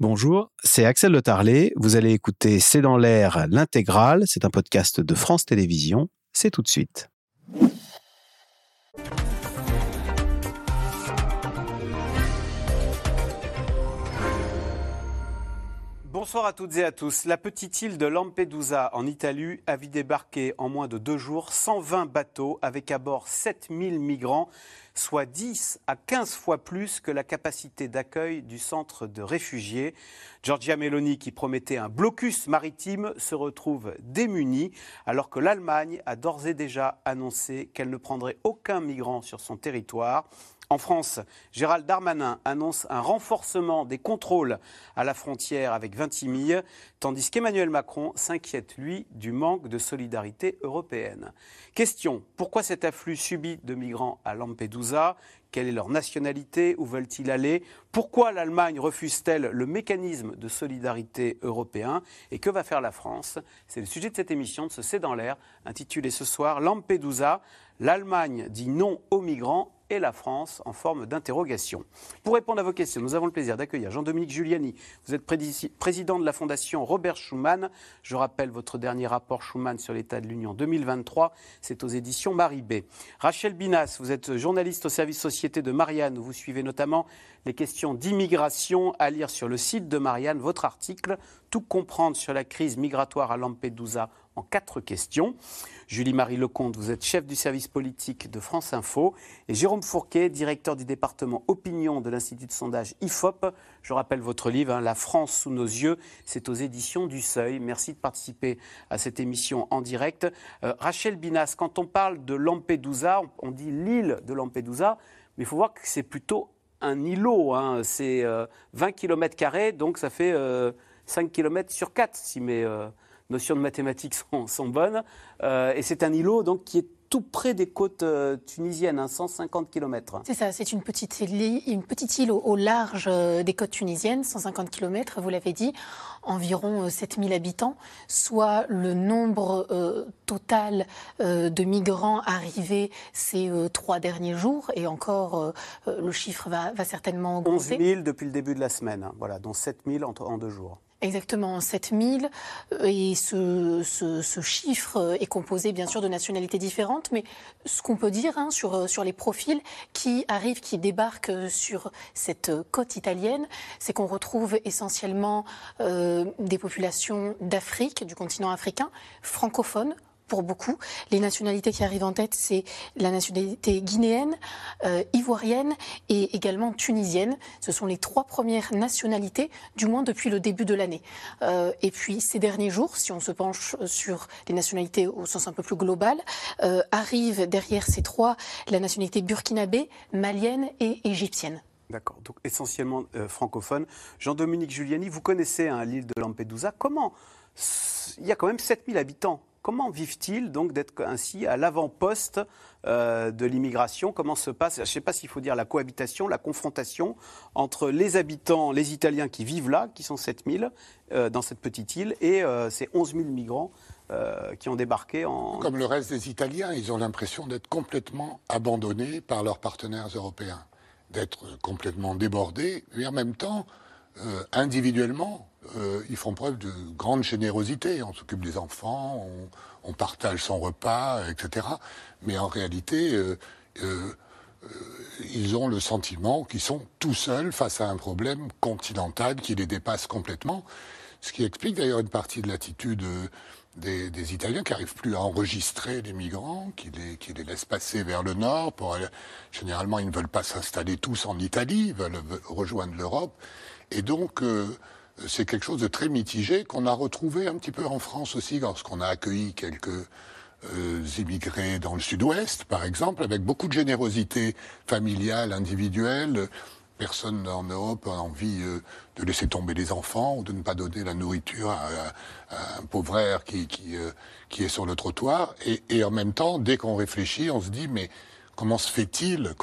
Bonjour, c'est Axel Le Tarlet. Vous allez écouter C'est dans l'air l'intégrale. C'est un podcast de France Télévisions. C'est tout de suite. Bonsoir à toutes et à tous. La petite île de Lampedusa en Italie a vu débarquer en moins de deux jours 120 bateaux avec à bord 7000 migrants soit 10 à 15 fois plus que la capacité d'accueil du centre de réfugiés. Giorgia Meloni, qui promettait un blocus maritime, se retrouve démunie alors que l'Allemagne a d'ores et déjà annoncé qu'elle ne prendrait aucun migrant sur son territoire. En France, Gérald Darmanin annonce un renforcement des contrôles à la frontière avec Vintimille, tandis qu'Emmanuel Macron s'inquiète, lui, du manque de solidarité européenne. Question, pourquoi cet afflux subit de migrants à Lampedusa? Quelle est leur nationalité? Où veulent-ils aller? Pourquoi l'Allemagne refuse-t-elle le mécanisme de solidarité européen? Et que va faire la France? C'est le sujet de cette émission de ce C'est dans l'air, intitulée ce soir Lampedusa. L'Allemagne dit non aux migrants et la France en forme d'interrogation. Pour répondre à vos questions, nous avons le plaisir d'accueillir Jean-Dominique Giuliani. Vous êtes président de la Fondation Robert Schuman. Je rappelle votre dernier rapport Schuman sur l'état de l'Union 2023. C'est aux éditions Marie B. Rachel Binas, vous êtes journaliste au service Société de Marianne, vous suivez notamment les questions d'immigration à lire sur le site de Marianne, votre article Tout comprendre sur la crise migratoire à Lampedusa en quatre questions. Julie-Marie Lecomte, vous êtes chef du service politique de France Info. Et Jérôme Fourquet, directeur du département opinion de l'Institut de sondage IFOP. Je rappelle votre livre, hein, La France sous nos yeux. C'est aux éditions du Seuil. Merci de participer à cette émission en direct. Euh, Rachel Binas, quand on parle de Lampedusa, on dit l'île de Lampedusa, mais il faut voir que c'est plutôt un îlot. Hein. C'est 20 km, donc ça fait 5 euh, km sur 4, si mes euh, notions de mathématiques sont, bonnes. Euh, et c'est un îlot donc, qui est tout près des côtes euh, tunisiennes, 150 km. C'est ça, c'est une petite île, une petite île au, large euh, des côtes tunisiennes, 150 km, vous l'avez dit, environ 7000 habitants, soit le nombre total de migrants arrivés ces trois derniers jours, et encore le chiffre va, certainement augmenter. 11 000 depuis le début de la semaine, hein, voilà, dont 7000 en, en deux jours. Exactement, 7000. Euh, et ce, ce, chiffre est composé bien sûr de nationalités différentes, mais ce qu'on peut dire hein, sur, euh, sur les profils qui arrivent, qui débarquent euh, sur cette côte italienne, c'est qu'on retrouve essentiellement des populations d'Afrique, du continent africain, francophones, pour beaucoup. Les nationalités qui arrivent en tête, c'est la nationalité guinéenne, euh, ivoirienne et également tunisienne. Ce sont les trois premières nationalités, du moins depuis le début de l'année. Euh, et puis ces derniers jours, si on se penche sur les nationalités au sens un peu plus global, euh, arrive derrière ces trois la nationalité burkinabé, malienne et égyptienne. D'accord, donc essentiellement francophone. Jean-Dominique Giuliani, vous connaissez hein, l'île de Lampedusa. Comment Il y a quand même 7000 habitants. Comment vivent-ils donc d'être ainsi à l'avant-poste euh, de l'immigration? Comment se passe, je ne sais pas s'il faut dire la cohabitation, la confrontation entre les habitants, les Italiens qui vivent là, qui sont 7000 euh, dans cette petite île, et euh, ces 11 000 migrants qui ont débarqué en... Comme le reste des Italiens, ils ont l'impression d'être complètement abandonnés par leurs partenaires européens, d'être complètement débordés, mais en même temps, individuellement, euh, ils font preuve de grande générosité. On s'occupe des enfants, on, partage son repas, etc. Mais en réalité, euh, euh, ils ont le sentiment qu'ils sont tout seuls face à un problème continental qui les dépasse complètement. Ce qui explique d'ailleurs une partie de l'attitude des, Italiens qui n'arrivent plus à enregistrer les migrants, qui les, qui laissent passer vers le nord. Généralement, ils ne veulent pas s'installer tous en Italie, ils veulent rejoindre l'Europe. Et donc, c'est quelque chose de très mitigé qu'on a retrouvé un petit peu en France aussi lorsqu'on a accueilli quelques euh, immigrés dans le sud-ouest, par exemple, avec beaucoup de générosité familiale, individuelle. Personne en Europe a envie euh, de laisser tomber les enfants ou de ne pas donner la nourriture à, un pauvre air euh, qui, est sur le trottoir. Et, en même temps, dès qu'on réfléchit, on se dit, mais comment se fait-il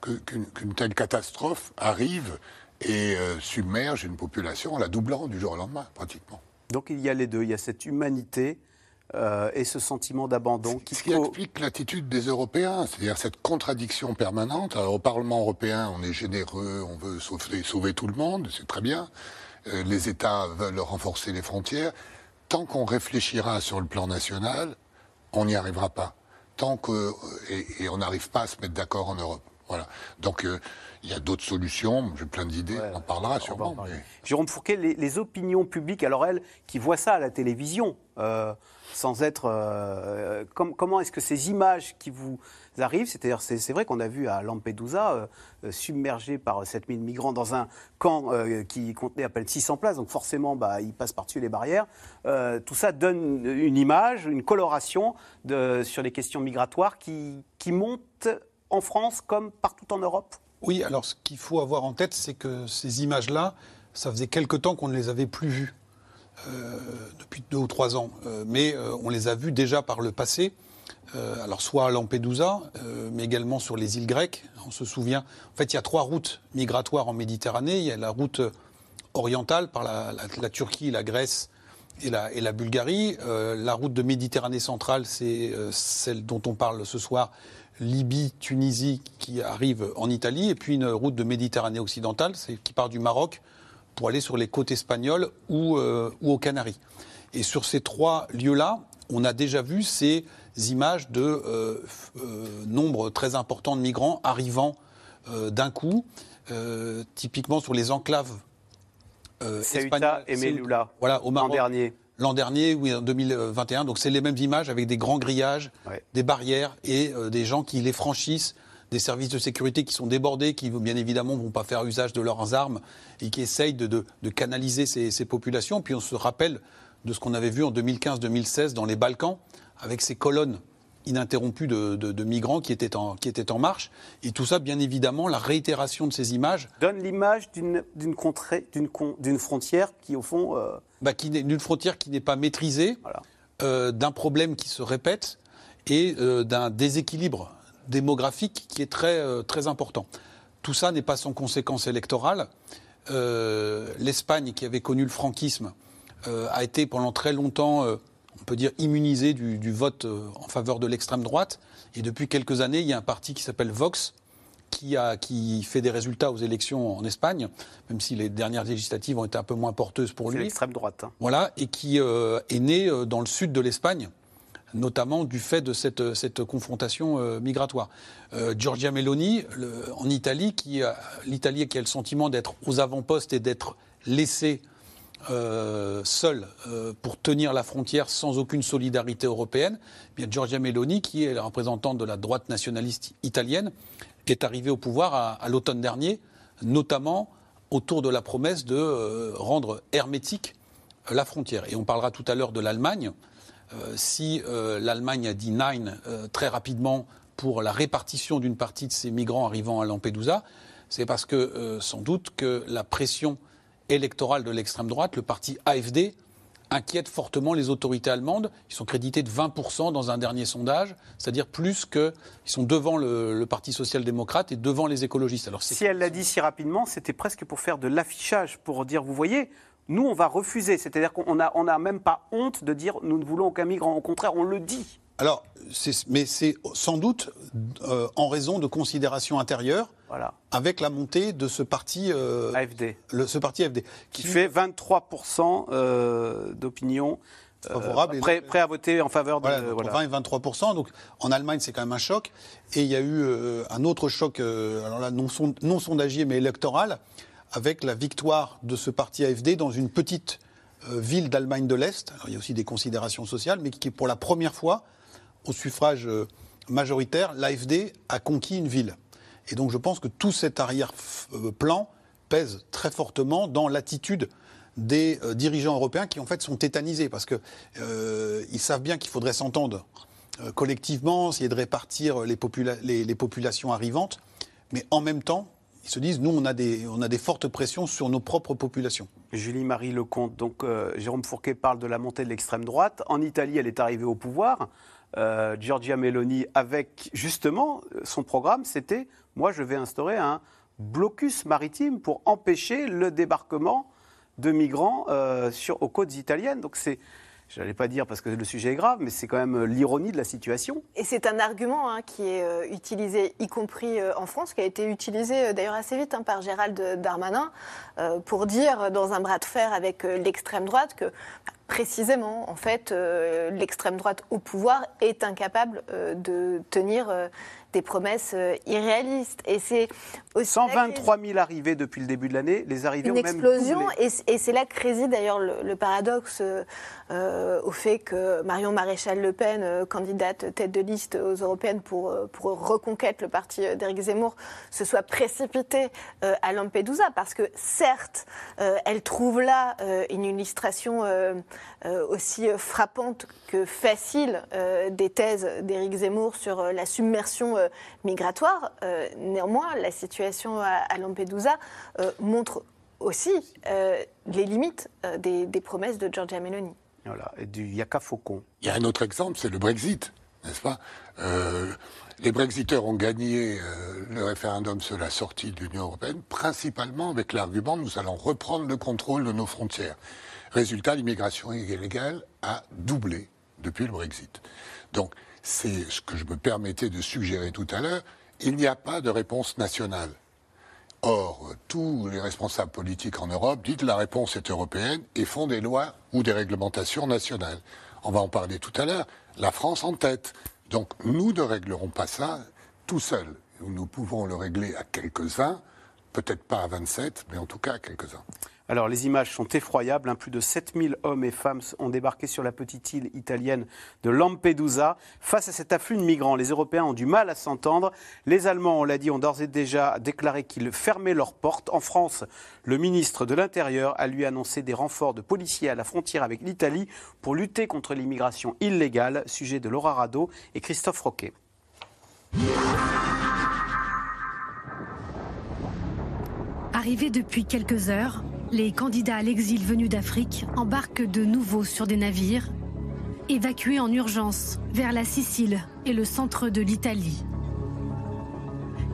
qu'une telle catastrophe arrive et euh, submerge une population en la doublant du jour au lendemain, pratiquement. Donc il y a les deux, il y a cette humanité euh, et ce sentiment d'abandon qui, ce qui explique l'attitude des Européens, c'est-à-dire cette contradiction permanente. Alors, au Parlement européen, on est généreux, on veut sauver, sauver tout le monde, c'est très bien. euh, les États veulent renforcer les frontières. Tant qu'on réfléchira sur le plan national, on n'y arrivera pas. Tant que et, on n'arrive pas à se mettre d'accord en Europe. Voilà. Donc il y a d'autres solutions. J'ai plein d'idées. on en parlera sûrement. Jérôme Fourquet, les, opinions publiques, alors elles qui voient ça à la télévision sans être. Euh, comment est-ce que ces images qui vous arrivent, c'est-à-dire c'est vrai qu'on a vu à Lampedusa, euh, euh, submergé par 7000 migrants dans un camp qui contenait à peine 600 places, donc forcément bah, ils passent par-dessus les barrières. tout ça donne une image, une coloration de, sur les questions migratoires qui, qui montent en France comme partout en Europe? Oui, alors ce qu'il faut avoir en tête, c'est que ces images-là, ça faisait quelque temps qu'on ne les avait plus vues. Euh, depuis deux ou trois ans, euh, mais euh, on les a vus déjà par le passé. alors soit à Lampedusa, mais également sur les îles grecques. On se souvient, en fait, il y a trois routes migratoires en Méditerranée. Il y a la route orientale par la, Turquie, la Grèce et la Bulgarie. la route de Méditerranée centrale, c'est celle dont on parle ce soir, Libye, Tunisie, qui arrive en Italie. Et puis une route de Méditerranée occidentale, qui part du Maroc pour aller sur les côtes espagnoles ou, euh, ou aux Canaries. Et sur ces trois lieux-là, on a déjà vu ces images de euh, euh, nombre très important de migrants arrivant d'un coup, typiquement sur les enclaves Ceuta et Melula, voilà, au Maroc. Dernier. L'an dernier, oui, en 2021. Donc c'est les mêmes images avec des grands grillages, des barrières et des gens qui les franchissent des services de sécurité qui sont débordés, qui bien évidemment ne vont pas faire usage de leurs armes et qui essayent de, canaliser ces, populations. Puis on se rappelle de ce qu'on avait vu en 2015-2016 dans les Balkans, avec ces colonnes ininterrompues de, migrants qui étaient, en, qui étaient en marche. Et tout ça, bien évidemment, la réitération de ces images... Donne l'image d'une frontière qui, au fond... Euh... Bah, d'une frontière qui n'est pas maîtrisée, euh, d'un problème qui se répète et euh, d'un déséquilibre démographique qui est très, euh, très important. Tout ça n'est pas sans conséquence électorale. Euh, L'Espagne, qui avait connu le franquisme, a été pendant très longtemps, on peut dire, immunisée du, vote en faveur de l'extrême droite. Et depuis quelques années, il y a un parti qui s'appelle Vox, qui, a, qui fait des résultats aux élections en Espagne, même si les dernières législatives ont été un peu moins porteuses pour lui. l'extrême droite. Hein. Voilà, et qui est né dans le sud de l'Espagne, notamment du fait de cette, cette confrontation euh, migratoire. Euh, Giorgia Meloni, en Italie, qui l'Italie qui a le sentiment d'être aux avant-postes et d'être laissée euh, seule pour tenir la frontière sans aucune solidarité européenne, eh bien Giorgia Meloni, qui est la représentante de la droite nationaliste italienne, est arrivée au pouvoir à, l'automne dernier, notamment autour de la promesse de rendre hermétique la frontière. Et on parlera tout à l'heure de l'Allemagne. Euh, si euh, l'Allemagne a dit euh, très rapidement pour la répartition d'une partie de ces migrants arrivant à Lampedusa, c'est parce que sans doute que la pression électorale de l'extrême droite, le parti AFD, inquiète fortement les autorités allemandes. Ils sont crédités de 20% dans un dernier sondage, c'est-à-dire plus que. Ils sont devant le, Parti social-démocrate et devant les écologistes. Si elle l'a dit si rapidement, c'était presque pour faire de l'affichage, pour dire vous voyez, nous, on va refuser. C'est-à-dire qu'on n'a a même pas honte de dire nous ne voulons aucun migrant. Au contraire, on le dit. Alors, mais c'est sans doute euh, en raison de considérations intérieures, voilà. avec la montée de ce parti euh, AFD, le, ce parti AFD, qui, fait 23 euh, d'opinion favorable, prêt, prêt, à voter en faveur de voilà, 20 et 23% Donc en Allemagne, c'est quand même un choc. Et il y a eu un autre choc, alors là non, non sondagier mais électoral, avec la victoire de ce parti AFD dans une petite euh, ville d'Allemagne de l'Est. il y a aussi des considérations sociales, mais qui, pour la première fois, au suffrage euh, majoritaire, l'AFD a conquis une ville. Et donc je pense que tout cet arrière-plan pèse très fortement dans l'attitude des euh, dirigeants européens qui en fait sont tétanisés parce qu'ils ils savent bien qu'il faudrait s'entendre collectivement, essayer de répartir les, les populations arrivantes, mais en même temps, ils se disent, nous, on a, des, on a des fortes pressions sur nos propres populations. Julie-Marie Lecomte, donc euh, Jérôme Fourquet parle de la montée de l'extrême droite. En Italie, elle est arrivée au pouvoir. Euh, Giorgia Meloni, avec justement son programme, c'était moi, je vais instaurer un blocus maritime pour empêcher le débarquement de migrants euh, sur, aux côtes italiennes. Donc c'est Je n'allais pas dire parce que le sujet est grave, mais c'est quand même l'ironie de la situation. Et c'est un argument hein, qui est euh, utilisé, y compris euh, en France, qui a été utilisé euh, d'ailleurs assez vite hein, par Gérald Darmanin, pour dire dans un bras de fer avec l'extrême droite que précisément, en fait, l'extrême droite au pouvoir est incapable de tenir des promesses euh, irréalistes. Et c'est 123 000 arrivées depuis le début de l'année, les arrivées une ont explosion, et, c'est là que réside d'ailleurs le, paradoxe euh, au fait que Marion Maréchal Le Pen, euh, candidate tête de liste aux européennes pour, pour reconquête, le parti d'Éric Zemmour, se soit précipitée à Lampedusa, parce que certes, elle trouve là une illustration aussi frappante que facile des thèses d'Éric Zemmour sur la submersion euh, migratoire. Euh, néanmoins, la situation à, Lampedusa euh, montre aussi les limites des, promesses de Giorgia Meloni. Voilà, et du Yaka Faucon. Il y a un autre exemple, c'est le Brexit, n'est-ce pas? Les Brexiteurs ont gagné le référendum sur la sortie de l'Union européenne, principalement avec l'argument nous allons reprendre le contrôle de nos frontières. Résultat, l'immigration illégale a doublé depuis le Brexit. Donc, c'est ce que je me permettais de suggérer tout à l'heure, il n'y a pas de réponse nationale. Or, tous les responsables politiques en Europe disent que la réponse est européenne et font des lois ou des réglementations nationales. On va en parler tout à l'heure. La France en tête. Donc, nous ne réglerons pas ça tout seuls. Nous pouvons le régler à quelques-uns, peut-être pas à 27, mais en tout cas à quelques-uns. Alors les images sont effroyables. Hein. Plus de 7000 hommes et femmes ont débarqué sur la petite île italienne de Lampedusa. Face à cet afflux de migrants, les Européens ont du mal à s'entendre. Les Allemands, on l'a dit, ont d'ores et déjà déclaré qu'ils fermaient leurs portes. En France, le ministre de l'Intérieur a lui annoncé des renforts de policiers à la frontière avec l'Italie pour lutter contre l'immigration illégale. Sujet de Laura Rado et Christophe Roquet. Arrivé depuis quelques heures, les candidats à l'exil venus d'Afrique embarquent de nouveau sur des navires, évacués en urgence vers la Sicile et le centre de l'Italie.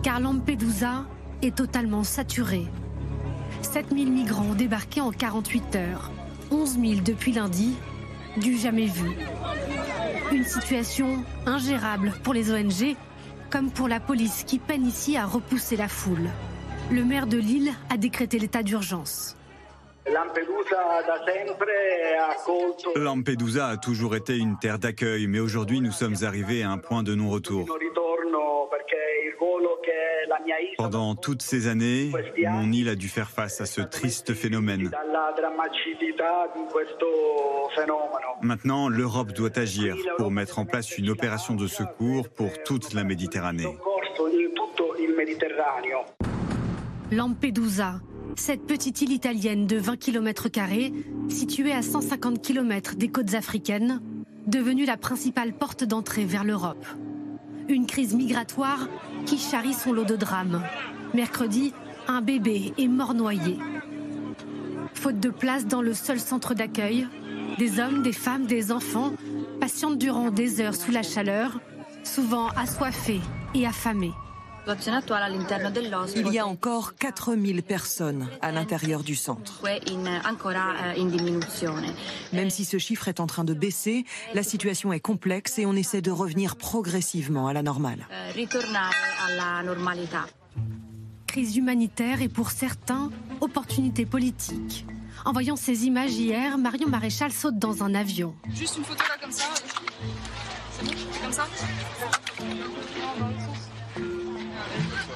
Car Lampedusa est totalement saturé. 7000 migrants ont débarqué en 48 heures, 11 000 depuis lundi, du jamais vu. Une situation ingérable pour les ONG comme pour la police qui peine ici à repousser la foule. Le maire de Lille a décrété l'état d'urgence. Lampedusa a toujours été une terre d'accueil, mais aujourd'hui nous sommes arrivés à un point de non-retour. Pendant toutes ces années, mon île a dû faire face à ce triste phénomène. Maintenant, l'Europe doit agir pour mettre en place une opération de secours pour toute la Méditerranée. Lampedusa, cette petite île italienne de 20 km, située à 150 km des côtes africaines, devenue la principale porte d'entrée vers l'Europe. Une crise migratoire qui charrie son lot de drames. Mercredi, un bébé est mort noyé. Faute de place dans le seul centre d'accueil, des hommes, des femmes, des enfants patientent durant des heures sous la chaleur, souvent assoiffés et affamés. Il y a encore 4000 personnes à l'intérieur du centre. Eh, Même si ce chiffre est en train de baisser, la situation est complexe et on essaie de revenir progressivement à la normale. Eh, Crise humanitaire et pour certains, opportunité politique. En voyant ces images hier, Marion Maréchal saute dans un avion. Juste une photo là comme ça. C'est bon Comme ça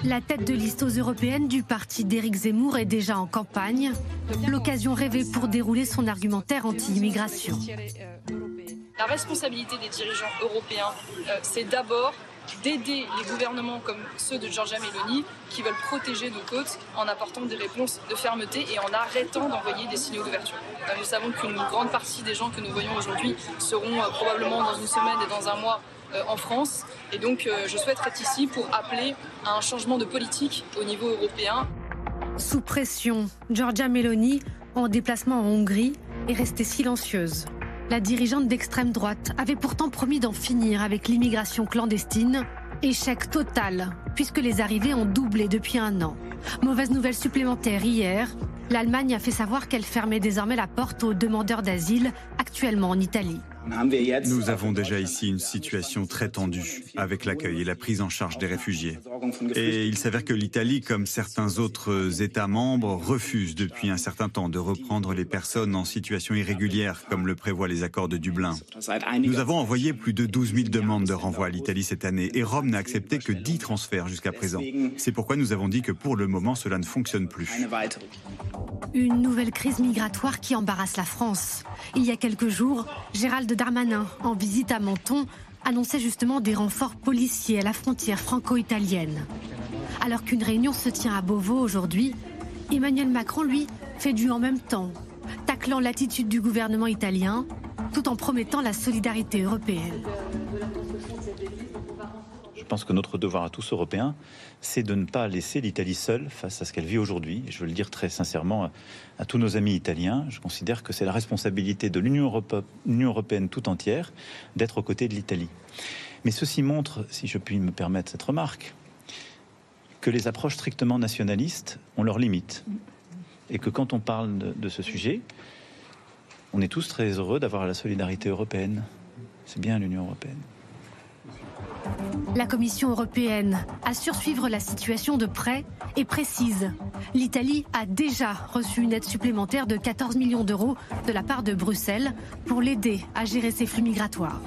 la tête de liste aux européennes du parti d'Éric Zemmour est déjà en campagne. L'occasion rêvée pour dérouler son argumentaire anti-immigration. La responsabilité des dirigeants européens, euh, c'est d'abord d'aider les gouvernements comme ceux de Giorgia Meloni qui veulent protéger nos côtes en apportant des réponses de fermeté et en arrêtant d'envoyer des signaux d'ouverture. Nous savons qu'une grande partie des gens que nous voyons aujourd'hui seront euh, probablement dans une semaine et dans un mois euh, en France. Et donc, euh, je souhaite être ici pour appeler à un changement de politique au niveau européen. Sous pression, Giorgia Meloni, en déplacement en Hongrie, est restée silencieuse. La dirigeante d'extrême droite avait pourtant promis d'en finir avec l'immigration clandestine. Échec total, puisque les arrivées ont doublé depuis un an. Mauvaise nouvelle supplémentaire hier, L'Allemagne a fait savoir qu'elle fermait désormais la porte aux demandeurs d'asile actuellement en Italie. Nous avons déjà ici une situation très tendue avec l'accueil et la prise en charge des réfugiés. Et il s'avère que l'Italie, comme certains autres États membres, refuse depuis un certain temps de reprendre les personnes en situation irrégulière, comme le prévoient les accords de Dublin. Nous avons envoyé plus de 12 000 demandes de renvoi à l'Italie cette année et Rome n'a accepté que 10 transferts jusqu'à présent. C'est pourquoi nous avons dit que pour le moment, cela ne fonctionne plus. Une nouvelle crise migratoire qui embarrasse la France. Il y a quelques jours, Gérald Darmanin, en visite à Menton, annonçait justement des renforts policiers à la frontière franco-italienne. Alors qu'une réunion se tient à Beauvau aujourd'hui, Emmanuel Macron, lui, fait du en même temps, taclant l'attitude du gouvernement italien tout en promettant la solidarité européenne. Je pense que notre devoir à tous Européens, c'est de ne pas laisser l'Italie seule face à ce qu'elle vit aujourd'hui. Je veux le dire très sincèrement à tous nos amis italiens. Je considère que c'est la responsabilité de l'Union européenne tout entière d'être aux côtés de l'Italie. Mais ceci montre, si je puis me permettre cette remarque, que les approches strictement nationalistes ont leurs limites. Et que quand on parle de ce sujet, on est tous très heureux d'avoir la solidarité européenne. C'est bien l'Union européenne. La Commission européenne assure suivre la situation de près et précise. L'Italie a déjà reçu une aide supplémentaire de 14 millions d'euros de la part de Bruxelles pour l'aider à gérer ses flux migratoires.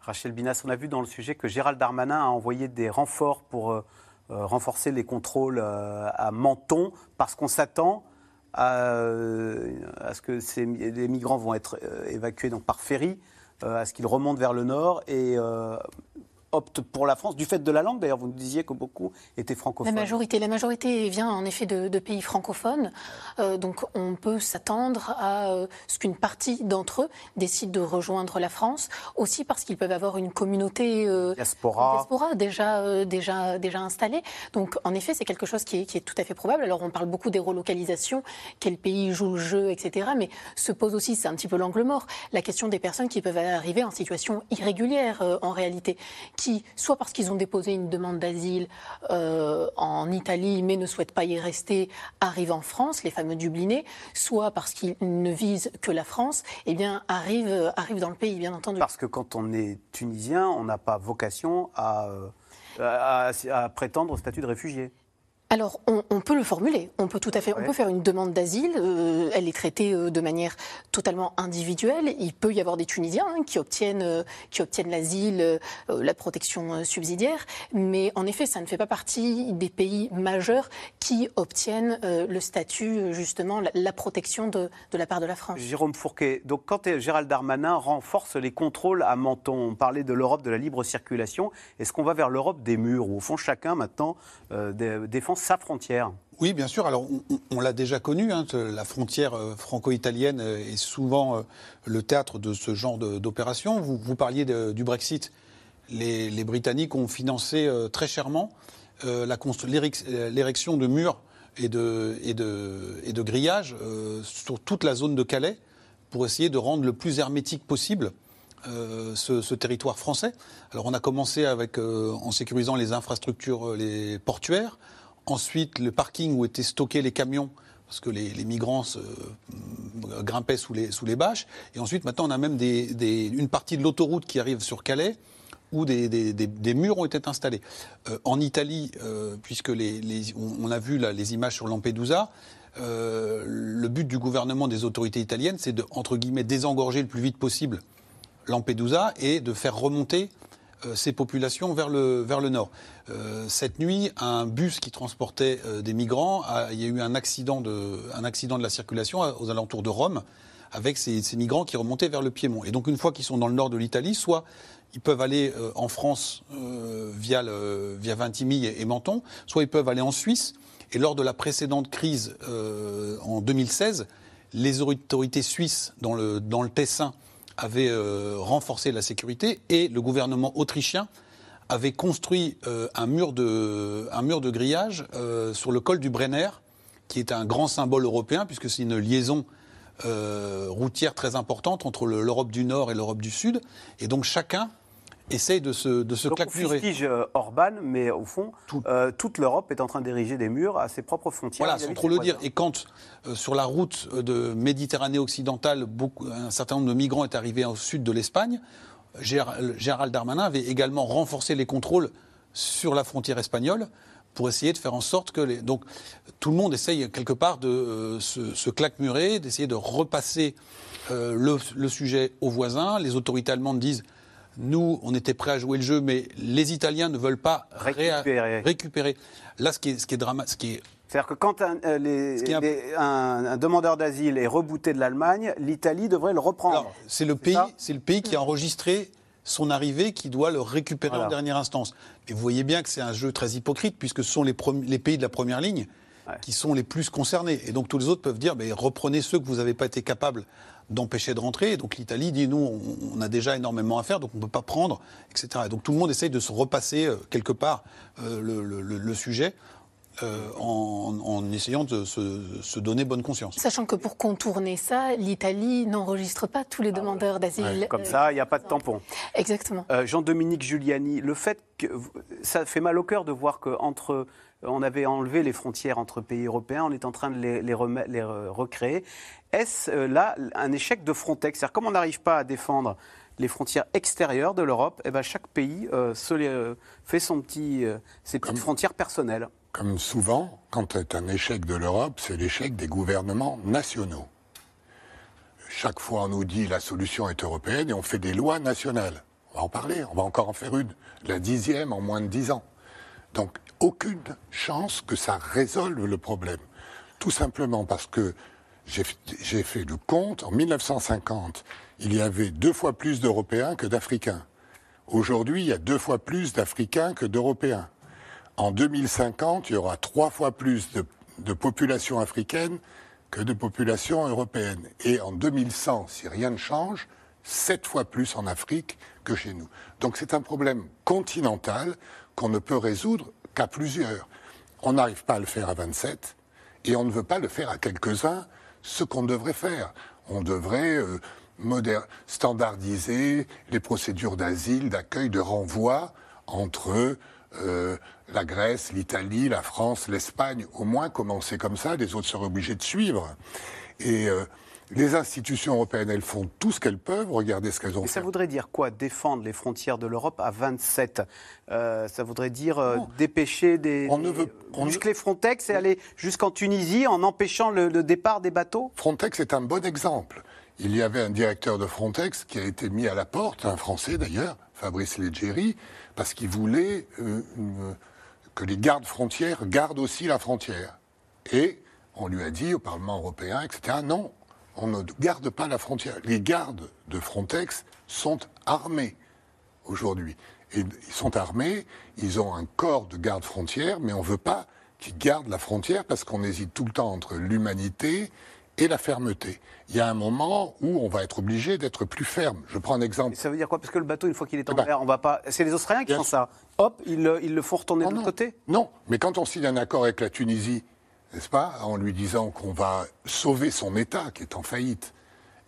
Rachel Binas, on a vu dans le sujet que Gérald Darmanin a envoyé des renforts pour euh, euh, renforcer les contrôles euh, à Menton parce qu'on s'attend à, ce que les migrants vont être évacués par ferry à ce qu'il remonte vers le nord et euh, opte pour la France, du fait de la langue d'ailleurs, vous nous disiez que beaucoup étaient francophones. La majorité, la majorité vient en effet de, pays francophones, euh, donc on peut s'attendre à euh, ce qu'une partie d'entre eux décide de rejoindre la France, aussi parce qu'ils peuvent avoir une communauté euh, diaspora. déjà, déjà, déjà installée. Donc en effet, c'est quelque chose qui est, qui est, tout à fait probable. Alors on parle beaucoup des relocalisations, quel pays joue le jeu, etc. Mais se pose aussi, c'est un petit peu l'angle mort, la question des personnes qui peuvent arriver en situation irrégulière en réalité qui, soit parce qu'ils ont déposé une demande d'asile euh, en Italie mais ne souhaitent pas y rester, arrivent en France, les fameux Dublinés, soit parce qu'ils ne visent que la France, eh bien, arrivent, arrivent dans le pays, bien entendu. Parce que quand on est tunisien, on n'a pas vocation à, à, à prétendre au statut de réfugié alors, on, peut le formuler. On peut tout à fait. On peut faire une demande d'asile. Euh, elle est traitée euh, de manière totalement individuelle. Il peut y avoir des Tunisiens hein, qui obtiennent, euh, qui obtiennent l'asile, la protection subsidiaire. Mais en effet, ça ne fait pas partie des pays majeurs qui obtiennent le statut, justement, la, protection de, de, la part de la France. Jérôme Fourquet. Donc, quand Gérald Darmanin renforce les contrôles à Menton, on parlait de l'Europe de la libre circulation. Est-ce qu'on va vers l'Europe des murs où, au fond, chacun maintenant défend sa frontière oui, bien sûr. Alors, on, l'a déjà connu. Hein, la frontière euh, franco-italienne euh, est souvent euh, le théâtre de ce genre d'opération. Vous, parliez du Brexit. Les, Britanniques ont financé très chèrement l'érection de murs et de, grillages sur toute la zone de Calais pour essayer de rendre le plus hermétique possible ce, territoire français. Alors, on a commencé en sécurisant les infrastructures les portuaires. Ensuite, le parking où étaient stockés les camions, parce que les, migrants euh, grimpaient sous les, bâches. Et ensuite, maintenant, on a même une partie de l'autoroute qui arrive sur Calais où des, murs ont été installés. Euh, en Italie, euh, puisque on, a vu les images sur Lampedusa, le but du gouvernement des autorités italiennes, c'est de, désengorger le plus vite possible Lampedusa et de faire remonter ces populations vers le, vers le nord. Euh, cette nuit, un bus qui transportait euh, des migrants, il y a eu un accident, de, un accident de la circulation aux alentours de Rome avec ces, migrants qui remontaient vers le Piémont. Et donc une fois qu'ils sont dans le nord de l'Italie, soit ils peuvent aller en France via, via Vintimille et, Menton, soit ils peuvent aller en Suisse. Et lors de la précédente crise en 2016, les autorités suisses dans le, dans le Tessin avait euh, renforcé la sécurité et le gouvernement autrichien avait construit euh, un, mur de, grillage euh, sur le col du Brenner, qui est un grand symbole européen, puisque c'est une liaison routière très importante entre l'Europe du Nord et l'Europe du Sud. Et donc chacun essaye de se, de se Donc on claquemurer. fustige euh, Orban, mais au fond, euh, toute l'Europe est en train d'ériger des murs à ses propres frontières. Voilà, sans trop le dire. Et quand, euh, sur la route de Méditerranée occidentale, beaucoup, un certain nombre de migrants est arrivé au sud de l'Espagne, Géra- Gérald Darmanin avait également renforcé les contrôles sur la frontière espagnole pour essayer de faire en sorte que les... Donc tout le monde essaye quelque part de euh, se, se claquemurer, d'essayer de repasser euh, le, le sujet aux voisins. Les autorités allemandes disent nous, on était prêts à jouer le jeu, mais les Italiens ne veulent pas Récupérer. récupérer. Là, ce qui est, ce qui est drama- ce qui est C'est-à-dire que quand un, euh, les- un- les- un- un demandeur d'asile est rebooté de l'Allemagne, l'Italie devrait le reprendre. C'est le pays, le pays qui a enregistré son arrivée qui doit le récupérer Voilà. en dernière instance. Et vous voyez bien que c'est un jeu très hypocrite puisque ce sont les, pays de la première ligne qui sont les plus concernés. Et donc tous les autres peuvent dire, ben, reprenez ceux que vous n'avez pas été capable d'empêcher de rentrer. Donc l'Italie dit, nous, on, a déjà énormément à faire, donc on ne peut pas prendre, etc. Et donc tout le monde essaye de se repasser euh, quelque part euh, le sujet euh, en, en essayant de se, se donner bonne conscience. Sachant que pour contourner ça, l'Italie n'enregistre pas tous les demandeurs d'asile. Comme Euh, ça, il n'y a pas de tampon. Exactement. Euh, Jean-Dominique Giuliani, le fait que ça fait mal au cœur de voir qu'entre on avait enlevé les frontières entre pays européens, on est en train de les, les remet- les re- recréer. Est-ce euh, là un échec de Frontex? C'est-à-dire comme on n'arrive pas à défendre les frontières extérieures de l'Europe, eh ben chaque pays euh, se les, euh, fait son petit, euh, ses petites frontières personnelles. Comme souvent, quand c'est un échec de l'Europe, c'est l'échec des gouvernements nationaux. Chaque fois, on nous dit la solution est européenne et on fait des lois nationales. On va en parler, on va encore en faire une, la dixième en moins de dix ans. Donc, aucune chance que ça résolve le problème. Tout simplement parce que j'ai fait le compte, en 1950, il y avait deux fois plus d'Européens que d'Africains. Aujourd'hui, il y a deux fois plus d'Africains que d'Européens. En 2050, il y aura trois fois plus de, de population africaine que de population européenne. Et en 2100, si rien ne change, sept fois plus en Afrique que chez nous. Donc c'est un problème continental qu'on ne peut résoudre qu'à plusieurs. On n'arrive pas à le faire à 27 et on ne veut pas le faire à quelques-uns, ce qu'on devrait faire. On devrait euh, standardiser les procédures d'asile, d'accueil, de renvoi entre euh, la Grèce, l'Italie, la France, l'Espagne, au moins commencer comme ça, les autres seraient obligés de suivre. Et euh, les institutions européennes, elles font tout ce qu'elles peuvent, regardez ce qu'elles ont Et fait. ça voudrait dire quoi Défendre les frontières de l'Europe à 27 Euh, Ça voudrait dire euh, dépêcher des. On ne veut- on ne- muscler Frontex et aller jusqu'en Tunisie en empêchant le, le départ des bateaux? Frontex est un bon exemple. Il y avait un directeur de Frontex qui a été mis à la porte, un Français d'ailleurs, Fabrice Leggeri, parce qu'il voulait euh, une- que les gardes frontières gardent aussi la frontière. Et on lui a dit au Parlement européen, etc., non, on ne garde pas la frontière. Les gardes de Frontex sont armés aujourd'hui. Ils sont armés, ils ont un corps de garde frontière, mais on ne veut pas qu'ils gardent la frontière parce qu'on hésite tout le temps entre l'humanité et la fermeté. Il y a un moment où on va être obligé d'être plus ferme. Je prends un exemple. Et ça veut dire quoi? Parce que le bateau, une fois qu'il est en Eh ben, mer, on va pas. C'est les Australiens qui font sûr. ça. Hop, ils le, ils le font retourner de l'autre côté? Non, mais quand on signe un accord avec la Tunisie, n'est-ce pas, en lui disant qu'on va sauver son État qui est en faillite,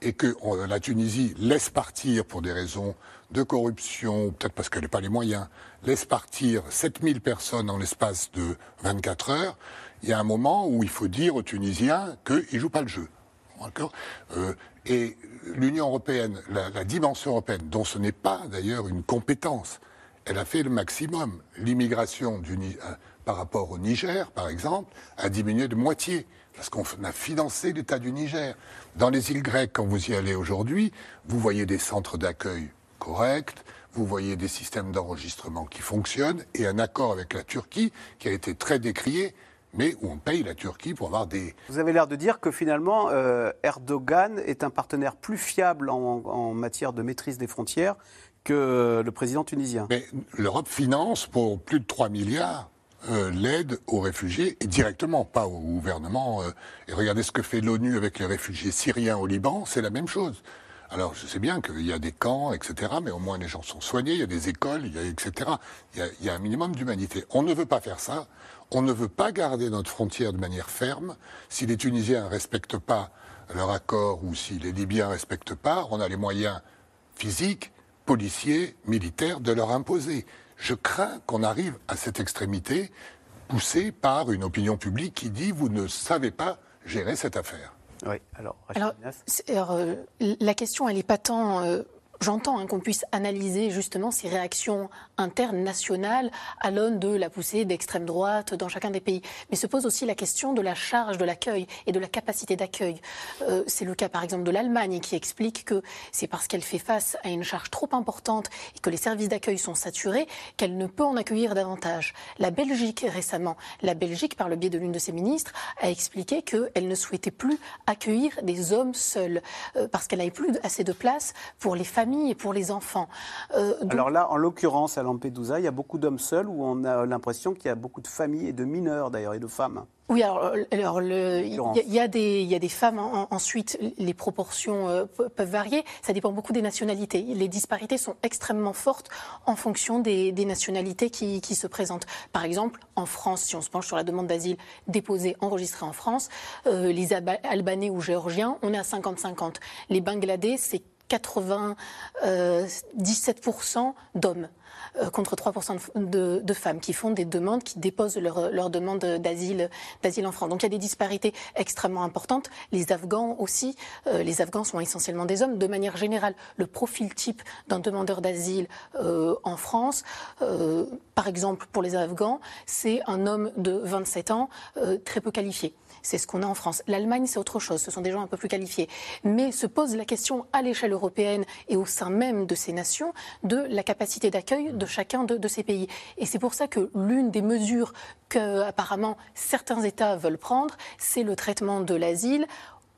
et que on- la Tunisie laisse partir pour des raisons de corruption, peut-être parce qu'elle n'a pas les moyens, laisse partir 7000 personnes en l'espace de 24 heures, il y a un moment où il faut dire aux Tunisiens qu'ils ne jouent pas le jeu. Euh, Et l'Union européenne, la, dimension européenne, dont ce n'est pas d'ailleurs une compétence, elle a fait le maximum. L'immigration euh, par rapport au Niger, par exemple, a diminué de moitié, parce qu'on a financé l'État du Niger. Dans les îles grecques, quand vous y allez aujourd'hui, vous voyez des centres d'accueil corrects, vous voyez des systèmes d'enregistrement qui fonctionnent, et un accord avec la Turquie qui a été très décrié, mais où on paye la Turquie pour avoir des, Vous avez l'air de dire que finalement, euh, Erdogan est un partenaire plus fiable en, en matière de maîtrise des frontières que le président tunisien. Mais l'Europe finance pour plus de 3 milliards euh, l'aide aux réfugiés, et directement, pas au gouvernement. euh, et regardez ce que fait l'ONU avec les réfugiés syriens au Liban, c'est la même chose. Alors je sais bien qu'il y a des camps, etc., mais au moins les gens sont soignés, il y a des écoles, etc. Il y a, il y a un minimum d'humanité. On ne veut pas faire ça. On ne veut pas garder notre frontière de manière ferme. Si les Tunisiens ne respectent pas leur accord ou si les Libyens ne respectent pas, on a les moyens physiques, policiers, militaires, de leur imposer. Je crains qu'on arrive à cette extrémité poussée par une opinion publique qui dit vous ne savez pas gérer cette affaire. Oui, alors, alors, alors euh, la question, elle n'est pas tant euh, J'entends hein, qu'on puisse analyser justement ces réactions internes nationales à l'aune de la poussée d'extrême droite dans chacun des pays. Mais se pose aussi la question de la charge de l'accueil et de la capacité d'accueil. Euh, c'est le cas par exemple de l'Allemagne qui explique que c'est parce qu'elle fait face à une charge trop importante et que les services d'accueil sont saturés qu'elle ne peut en accueillir davantage. La Belgique récemment, la Belgique par le biais de l'une de ses ministres a expliqué qu'elle ne souhaitait plus accueillir des hommes seuls euh, parce qu'elle n'avait plus assez de place pour les familles et pour les enfants. Euh, Alors là, en l'occurrence, à Lampedusa, il y a beaucoup d'hommes seuls où on a l'impression qu'il y a beaucoup de familles et de mineurs d'ailleurs et de femmes. Oui, alors, euh, il y, a des, y a des femmes. ensuite, les proportions euh, peuvent varier. Ça dépend beaucoup des nationalités. Les disparités sont extrêmement fortes en fonction des, nationalités qui, se présentent. Par exemple, en France, si on se penche sur la demande d'asile déposée, enregistrée en France, les Albanais ou Géorgiens, on est à 50-50. Les Bangladais, c'est 97% d'hommes. Euh, contre 3% de, femmes qui font des demandes, qui déposent leur, demande d'asile, d'asile en France. Donc il y a des disparités extrêmement importantes. Les Afghans aussi, euh, les Afghans sont essentiellement des hommes. De manière générale, le profil type d'un demandeur d'asile euh, en France, par exemple pour les Afghans, c'est un homme de 27 ans très peu qualifié. C'est ce qu'on a en France. L'Allemagne, c'est autre chose. Ce sont des gens un peu plus qualifiés. Mais se pose la question à l'échelle européenne et au sein même de ces nations de la capacité d'accueil de chacun de, ces pays. Et c'est pour ça que l'une des mesures que apparemment certains États veulent prendre, c'est le traitement de l'asile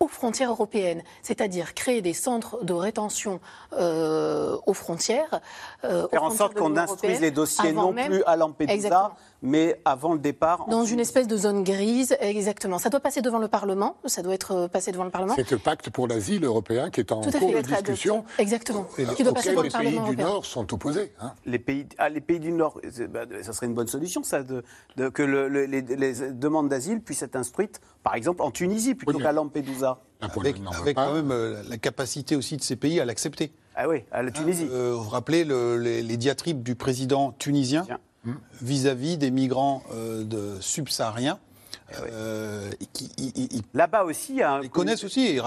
aux frontières européennes, c'est-à-dire créer des centres de rétention euh, aux frontières. Euh, Faire en sorte qu'on instruise les dossiers non plus à Lampedusa, mais avant le départ. Dans une espèce de zone grise, exactement. Ça doit passer devant le Parlement. Ça doit être passé devant le Parlement. C'est le pacte pour l'asile européen qui est en cours de discussion. Exactement. qui doit passer devant le Parlement. Les pays du Nord sont opposés. Hein. Les pays, ah, les pays du Nord, bah, ça serait une bonne solution, ça, de, que les, demandes d'asile puissent être instruites, par exemple, en Tunisie plutôt qu'à Lampedusa. Avec, quand même euh, la capacité aussi de ces pays à l'accepter. Ah oui, à la Tunisie. Euh, vous vous rappelez les, diatribes du président tunisien vis-à-vis des migrants euh, de subsahariens eh Là-bas aussi, il y a ils connaissent aussi.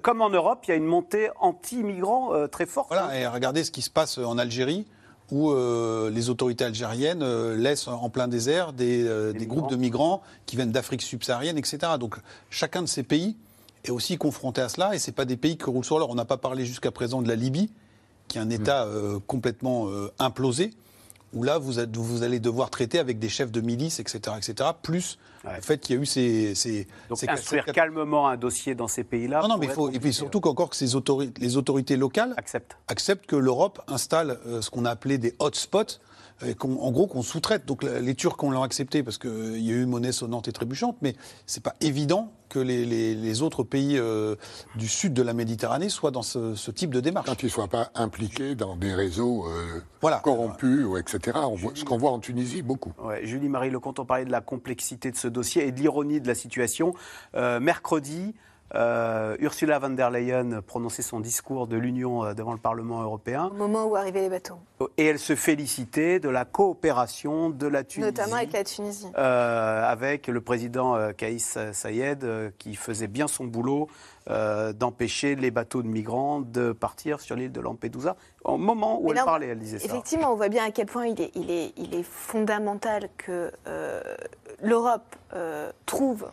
comme en Europe, il y a une montée anti-migrants très forte. Voilà, hein. et regardez ce qui se passe en Algérie, où les autorités algériennes laissent en plein désert des, des groupes de migrants qui viennent d'Afrique subsaharienne, etc. Donc chacun de ces pays est aussi confronté à cela, et ce pas des pays qui roulent sur l'or. On n'a pas parlé jusqu'à présent de la Libye, qui est un État euh, complètement euh, implosé, où là, vous, vous, allez devoir traiter avec des chefs de milice, etc., etc., plus le fait qu'il y a eu ces... ces Donc instruire calmement un dossier dans ces pays-là... Non, non, mais il faut... Et puis surtout qu'encore que ces autorités, les autorités locales acceptent, acceptent que l'Europe installe euh, ce qu'on a appelé des hotspots, en gros qu'on sous-traite. Donc les Turcs ont l'ont accepté parce qu'il y a eu monnaie sonnante et trébuchante, mais c'est pas évident que les, autres pays euh, du sud de la Méditerranée soient dans ce, type de démarche. Quand ils ne soient pas impliqués dans des réseaux euh, corrompus, ou etc. ce qu'on voit en Tunisie, beaucoup. Julie-Marie Lecomte, on parlait de la complexité de ce dossier et de l'ironie de la situation. Euh, mercredi, euh, Ursula von der Leyen prononçait son discours de l'Union euh, devant le Parlement européen. Au moment où arrivaient les bateaux. Et elle se félicitait de la coopération de la Tunisie. Notamment avec la Tunisie. Euh, avec le président Kaïs Saïed qui faisait bien son boulot d'empêcher les bateaux de migrants de partir sur l'île de Lampedusa. Au moment où elle parlait, elle disait ça. Effectivement, on voit bien à quel point il est, il est, il est fondamental que l'Europe trouve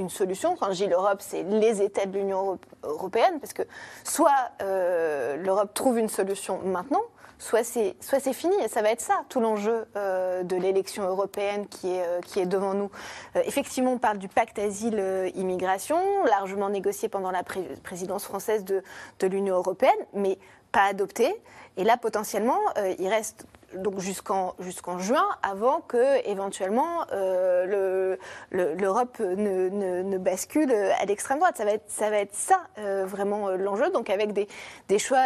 une solution. Quand je dis l'Europe, c'est les États de l'Union européenne, parce que soit euh, l'Europe trouve une solution maintenant, soit c'est fini. Et ça va être ça tout l'enjeu euh, de l'élection européenne qui est euh, qui est devant nous. effectivement, on parle du pacte asile-immigration, largement négocié pendant la présidence française de de l'Union européenne, mais pas adopté. Et là, potentiellement, il reste donc jusqu'en jusqu'en juin, avant que éventuellement euh, l'Europe ne, ne, bascule à l'extrême droite. Ça va être ça va être ça euh, vraiment euh, l'enjeu. Donc avec des, des choix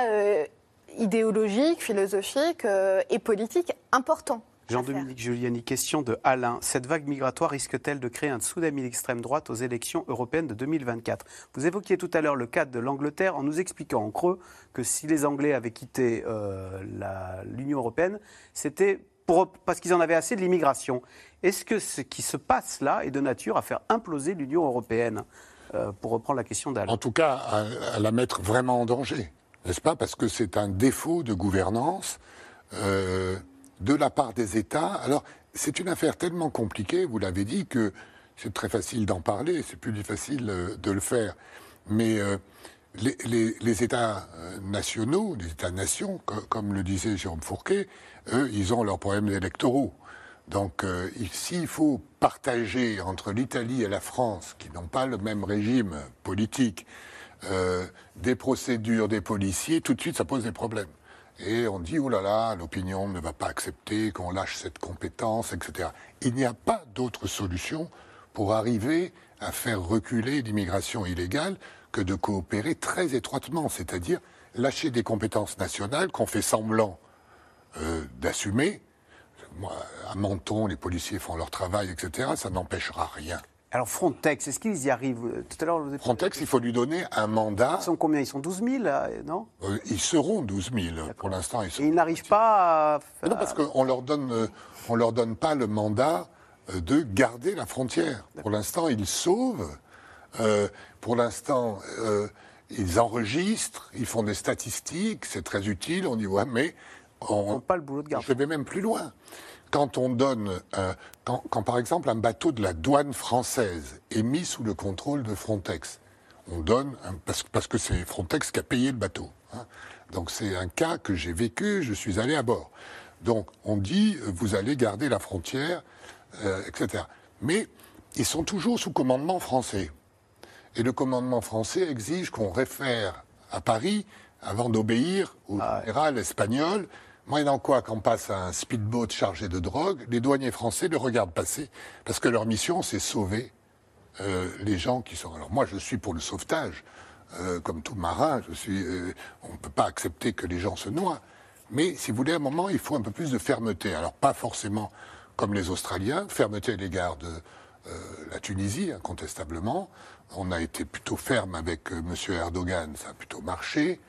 idéologiques, philosophiques et politiques importants. Jean-Dominique Giuliani, question de Alain. Cette vague migratoire risque-t-elle de créer un tsunami d'extrême droite aux élections européennes de 2024 Vous évoquiez tout à l'heure le cadre de l'Angleterre en nous expliquant en creux que si les Anglais avaient quitté euh, l'Union européenne, c'était parce qu'ils en avaient assez de l'immigration. Est-ce que ce qui se passe là est de nature à faire imploser l'Union européenne? Euh, Pour reprendre la question d'Alain. En tout cas, à, la mettre vraiment en danger, n'est-ce pas? Parce que c'est un défaut de gouvernance. Euh, de la part des États. Alors, c'est une affaire tellement compliquée, vous l'avez dit, que c'est très facile d'en parler, c'est plus difficile euh, de le faire. Mais euh, les, États euh, nationaux, les États-nations, comme le disait Jérôme Fourquet, eux, ils ont leurs problèmes électoraux. Donc, ici, il faut partager entre l'Italie et la France, qui n'ont pas le même régime politique, des procédures des policiers, tout de suite, ça pose des problèmes. Et on dit, oh là là, l'opinion ne va pas accepter qu'on lâche cette compétence, etc. Il n'y a pas d'autre solution pour arriver à faire reculer l'immigration illégale que de coopérer très étroitement, c'est-à-dire lâcher des compétences nationales qu'on fait semblant euh, d'assumer. À Menton, les policiers font leur travail, etc. Ça n'empêchera rien. Alors Frontex, est-ce qu'ils y arrivent? Tout à l'heure, Frontex, il faut lui donner un mandat. Ils sont combien? Ils sont 12 000, non? Euh, Ils seront 12 000. Pour l'instant, ils, ils n'arrivent pas à... Non, parce qu'on leur donne, euh, on leur donne pas le mandat euh, de garder la frontière. Pour l'instant, ils sauvent. pour l'instant, ils enregistrent, ils font des statistiques, c'est très utile. On dit ouais, mais on, pas le boulot de garde. Je vais même plus loin quand on donne, euh, quand, par exemple un bateau de la douane française est mis sous le contrôle de Frontex, on donne, parce, que c'est Frontex qui a payé le bateau. Hein. Donc c'est un cas que j'ai vécu, je suis allé à bord. Donc on dit, vous allez garder la frontière, euh, etc. Mais ils sont toujours sous commandement français. Et le commandement français exige qu'on réfère à Paris avant d'obéir au ah général espagnol Moyennant quoi, quand passe un speedboat chargé de drogue, les douaniers français le regardent passer, parce que leur mission, c'est sauver euh, les gens qui sont. Alors moi, je suis pour le sauvetage, euh, comme tout marin. Euh, on ne peut pas accepter que les gens se noient. Mais si vous voulez, à un moment, il faut un peu plus de fermeté. Alors pas forcément comme les Australiens, fermeté à l'égard de la Tunisie, incontestablement. On a été plutôt ferme avec M. Erdogan, ça a plutôt marché.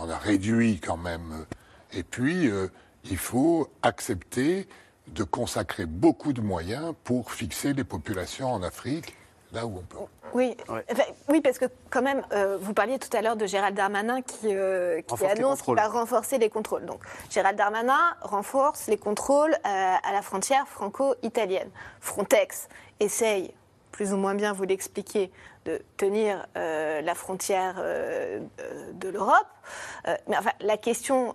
on a réduit quand même et puis, euh, il faut accepter de consacrer beaucoup de moyens pour fixer les populations en Afrique là où on peut. Oui, oui parce que quand même, euh, vous parliez tout à l'heure de Gérald Darmanin qui, euh, qui annonce qu'il va renforcer les contrôles. Donc, Gérald Darmanin renforce les contrôles à la frontière franco-italienne. Frontex essaye, plus ou moins bien vous l'expliquer, de tenir euh, la frontière euh, euh, de l'Europe. mais enfin, la question,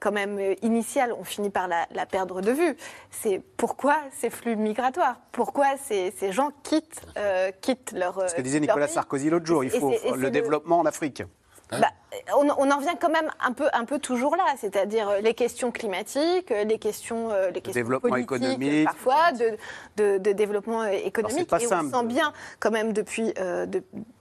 quand même initiale, on finit par la, perdre de vue. C'est pourquoi ces flux migratoires? Pourquoi ces, ces gens quittent, quittent leur. Ce que disait Nicolas Sarkozy l'autre jour, il faut le développement en Afrique. Bah, on, en vient quand même un peu, un peu toujours là, c'est-à-dire euh, les questions climatiques, euh, les questions, euh, les questions développement économique, parfois de, de, développement économique. et on sent bien quand même depuis,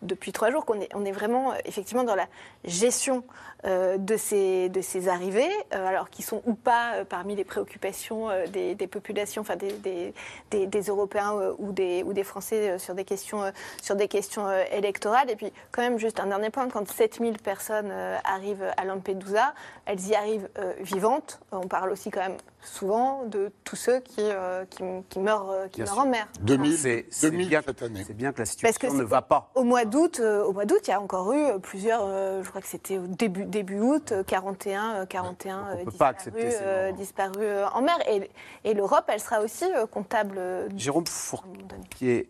depuis trois jours qu'on est, on est vraiment effectivement dans la gestion de, ces, de ces arrivées, alors qui sont ou pas parmi les préoccupations des, populations, enfin des, des, des Européens ou, des, ou des Français sur des questions, sur des questions électorales. Et puis quand même juste un dernier point, quand 7000 personnes euh, arrivent à Lampedusa, elles y arrivent euh, vivantes. On parle aussi quand même souvent de tous ceux qui, euh, qui, meurent, qui meurent en mer. 2000, c'est, bien, cette année. C'est bien que la situation ne va pas. Au mois d'août, au mois d'août, il y a encore eu plusieurs, je crois que c'était au début, début août, 41, 41 disparus, disparus en mer. Et, et, l'Europe, elle sera aussi comptable. Jérôme Fourquier,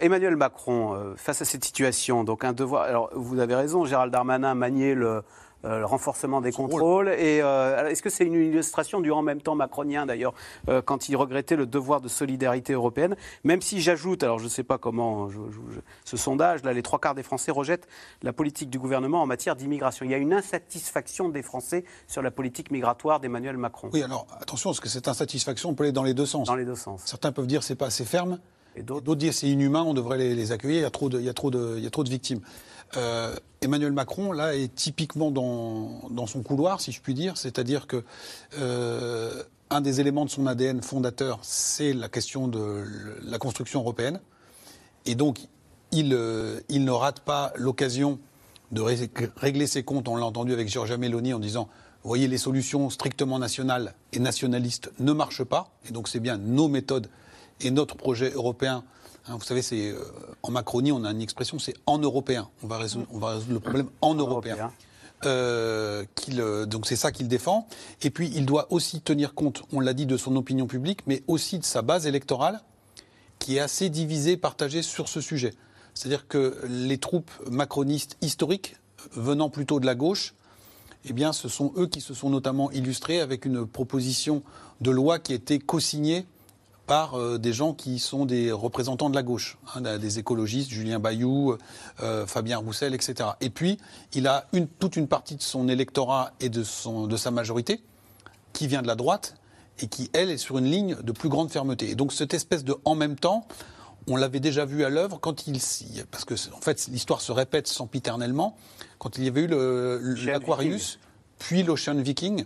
Emmanuel Macron, face à cette situation, donc un devoir. Alors, vous avez raison, Gérald Darmanin maniait le, euh, le renforcement des contrôles. Et euh, est-ce que c'est une illustration du en même temps macronien d'ailleurs, euh, quand il regrettait le devoir de solidarité européenne? Même si j'ajoute, alors je ne sais pas comment, ce sondage, là, les trois quarts des Français rejettent la politique du gouvernement en matière d'immigration. Il y a une insatisfaction des Français sur la politique migratoire d'Emmanuel Macron. Oui, alors attention, parce que cette insatisfaction peut aller dans les deux sens. Dans les deux sens. Certains peuvent dire c'est pas assez ferme. Et d'autres disent c'est inhumain, on devrait les, accueillir, il y a trop de, il y a trop de, il y a trop de victimes. Euh, Emmanuel Macron, là, est typiquement dans, son couloir, si je puis dire. C'est-à-dire que, euh, un des éléments de son ADN fondateur, c'est la question de la construction européenne. Et donc, il, euh, il ne rate pas l'occasion de régler ses comptes. On l'a entendu avec Giorgia Meloni en disant vous voyez, les solutions strictement nationales et nationalistes ne marchent pas. Et donc, c'est bien nos méthodes et notre projet européen. Hein, vous savez, c'est euh, en Macronie, on a une expression, c'est en européen. On va résoudre, on va résoudre le problème en, européen. Euh, euh, donc c'est ça qu'il défend. Et puis il doit aussi tenir compte, on l'a dit, de son opinion publique, mais aussi de sa base électorale, qui est assez divisée, partagée sur ce sujet. C'est-à-dire que les troupes macronistes historiques, venant plutôt de la gauche, eh bien, ce sont eux qui se sont notamment illustrés avec une proposition de loi qui a été co-signée par euh, des gens qui sont des représentants de la gauche, hein, des écologistes, Julien Bayou, euh, Fabien Roussel, etc. Et puis, il a une, toute une partie de son électorat et de, son, de sa majorité qui vient de la droite et qui, elle, est sur une ligne de plus grande fermeté. Et donc, cette espèce de en même temps, on l'avait déjà vu à l'œuvre quand il. Parce que, en fait, l'histoire se répète sempiternellement. Quand il y avait eu l'Aquarius, puis l'Ocean Viking,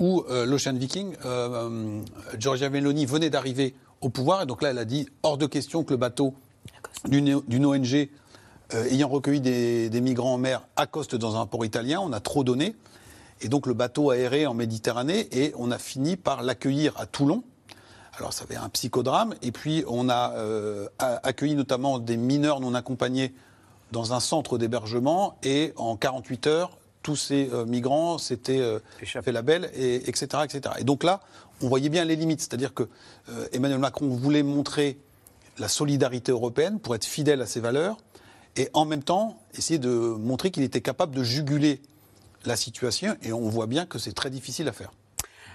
où euh, l'Ocean Viking, euh, Giorgia Meloni venait d'arriver au pouvoir. Et donc là, elle a dit hors de question que le bateau d'une ONG euh, ayant recueilli des, des, migrants en mer accoste dans un port italien. On a trop donné. Et donc le bateau a erré en Méditerranée et on a fini par l'accueillir à Toulon. Alors ça avait un psychodrame. Et puis on a euh, accueilli notamment des mineurs non accompagnés dans un centre d'hébergement. Et en 48 heures, tous ces euh, migrants s'étaient euh, fait la belle, et, etc., etc. Et donc là, on voyait bien les limites. C'est-à-dire que Emmanuel Macron voulait montrer la solidarité européenne pour être fidèle à ses valeurs et en même temps essayer de montrer qu'il était capable de juguler la situation. Et on voit bien que c'est très difficile à faire.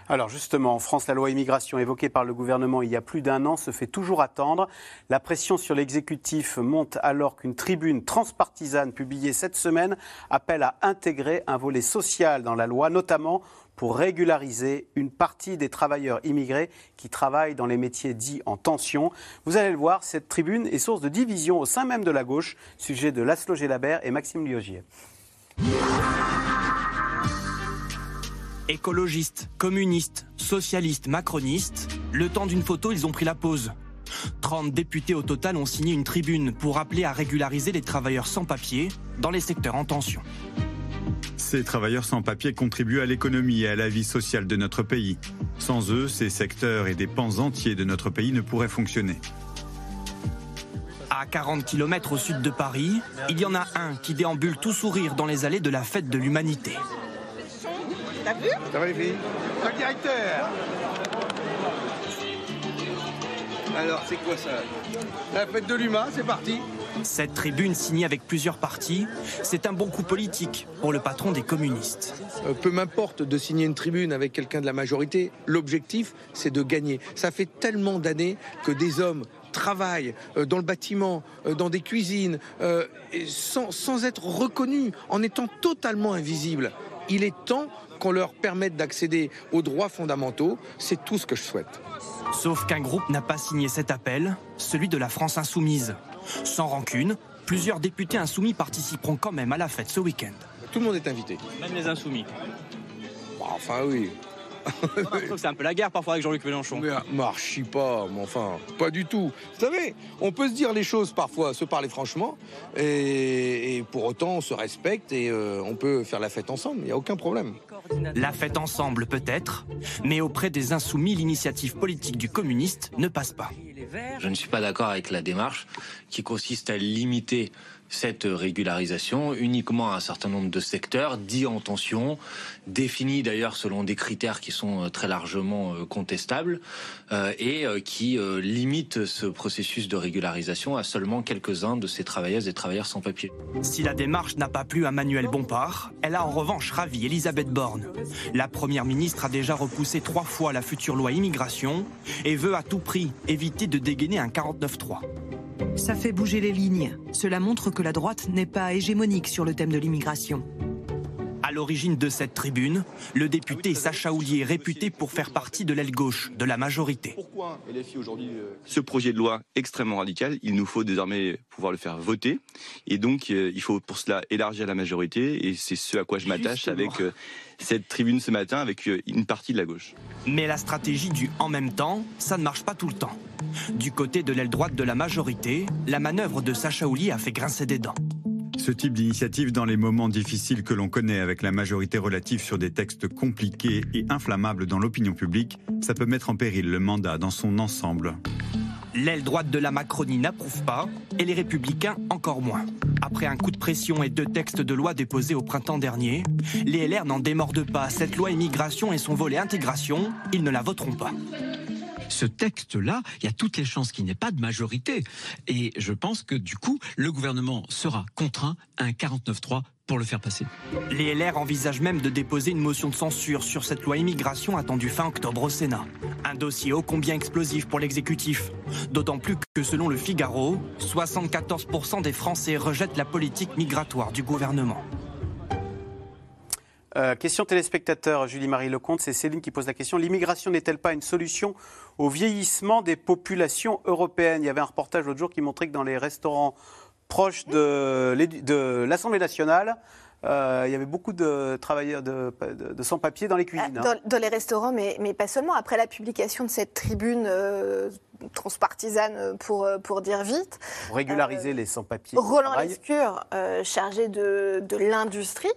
Alors justement, en France, la loi immigration évoquée par le gouvernement il y a plus d'un an se fait toujours attendre. La pression sur l'exécutif monte alors qu'une tribune transpartisane publiée cette semaine appelle à intégrer un volet social dans la loi, notamment pour régulariser une partie des travailleurs immigrés qui travaillent dans les métiers dits en tension. Vous allez le voir, cette tribune est source de division au sein même de la gauche, sujet de Laszlo Gélabert et Maxime Liogier. Écologistes, communistes, socialistes, macronistes, le temps d'une photo, ils ont pris la pause. 30 députés au total ont signé une tribune pour appeler à régulariser les travailleurs sans papier dans les secteurs en tension. Ces travailleurs sans papier contribuent à l'économie et à la vie sociale de notre pays. Sans eux, ces secteurs et des pans entiers de notre pays ne pourraient fonctionner. À 40 km au sud de Paris, il y en a un qui déambule tout sourire dans les allées de la fête de l'humanité. T'as vu Ça va les filles Le directeur Alors, c'est quoi ça? La fête de l'humain, c'est parti cette tribune signée avec plusieurs partis, c'est un bon coup politique pour le patron des communistes. Euh, peu m'importe de signer une tribune avec quelqu'un de la majorité, l'objectif c'est de gagner. Ça fait tellement d'années que des hommes travaillent euh, dans le bâtiment, euh, dans des cuisines, sans, sans être reconnus, en étant totalement invisibles. Il est temps qu'on leur permette d'accéder aux droits fondamentaux. C'est tout ce que je souhaite. Sauf qu'un groupe n'a pas signé cet appel, celui de la France insoumise. Sans rancune, plusieurs députés insoumis participeront quand même à la fête ce week-end. Tout le monde est invité. Même les insoumis. Bah, enfin oui, c'est un peu la guerre parfois avec Jean-Luc Mélenchon. Mais marchis pas, mais enfin, pas du tout. Vous savez, on peut se dire les choses parfois, se parler franchement, et, pour autant on se respecte et euh, on peut faire la fête ensemble, il n'y a aucun problème. La fête ensemble peut-être, mais auprès des insoumis, l'initiative politique du communiste ne passe pas. Je ne suis pas d'accord avec la démarche qui consiste à limiter cette régularisation uniquement à un certain nombre de secteurs dits en tension, définis d'ailleurs selon des critères qui sont euh, très largement euh, contestables euh, et qui limitent ce processus de régularisation à seulement quelques-uns de ces travailleuses et travailleurs sans papier. Si la démarche n'a pas plu à Manuel Bompard, elle a en revanche ravi Elisabeth Borne. La première ministre a déjà repoussé trois fois la future loi immigration et veut à tout prix éviter de dégainer un 49-3. Ça fait bouger les lignes. Cela montre que la droite n'est pas hégémonique sur le thème de l'immigration. À l'origine de cette tribune, le député Sacha Houlier est réputé pour faire partie de l'aile gauche de la majorité. Ce projet de loi extrêmement radical, il nous faut désormais pouvoir le faire voter. Et donc, euh, il faut pour cela élargir la majorité. Et c'est ce à quoi je m'attache avec euh, cette tribune ce matin, avec euh, une partie de la gauche. Mais la stratégie du en même temps, ça ne marche pas tout le temps. Du côté de l'aile droite de la majorité, la manœuvre de Sacha Oulier a fait grincer des dents. Ce type d'initiative dans les moments difficiles que l'on connaît avec la majorité relative sur des textes compliqués et inflammables dans l'opinion publique, ça peut mettre en péril le mandat dans son ensemble. L'aile droite de la Macronie n'approuve pas et les républicains encore moins. Après un coup de pression et deux textes de loi déposés au printemps dernier, les LR n'en démordent pas. Cette loi immigration et son volet intégration, ils ne la voteront pas ce texte-là, il y a toutes les chances qu'il n'ait pas de majorité. Et je pense que du coup, le gouvernement sera contraint à un 49-3 pour le faire passer. Les LR envisagent même de déposer une motion de censure sur cette loi immigration attendue fin octobre au Sénat. Un dossier ô combien explosif pour l'exécutif. D'autant plus que selon le Figaro, 74% des Français rejettent la politique migratoire du gouvernement. Euh, question téléspectateur, Julie-Marie Lecomte, c'est Céline qui pose la question. L'immigration n'est-elle pas une solution au vieillissement des populations européennes Il y avait un reportage l'autre jour qui montrait que dans les restaurants proches de l'Assemblée nationale, euh, il y avait beaucoup de travailleurs de, sans-papiers dans les cuisines. Hein. Dans, les restaurants, mais, mais, pas seulement. Après la publication de cette tribune euh, transpartisane, pour, pour dire vite. Pour régulariser les sans-papiers. Roland Lescure, chargé de, de l'industrie,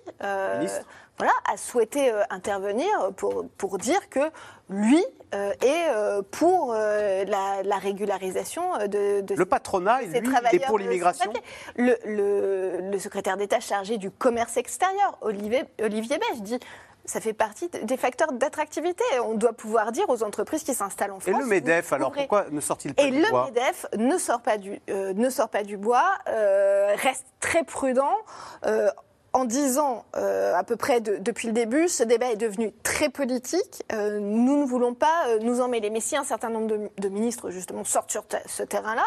voilà, a souhaité euh, intervenir pour, pour dire que lui euh, est euh, pour la, régularisation de, de, Le patronat, lui, est pour l'immigration le, le, secrétaire d'État chargé du commerce extérieur, Olivier, Olivier Beige, dit ça fait partie des facteurs d'attractivité. On doit pouvoir dire aux entreprises qui s'installent en France. Et le MEDEF, alors pourquoi ne sort-il pas du bois Et le MEDEF ne sort pas du, ne sort pas du bois, reste très prudent en disant euh, à peu près depuis le début, ce débat est devenu très politique. Euh, nous ne voulons pas euh, nous emmêler. Mais si un certain nombre de, ministres justement sortent sur ce terrain-là,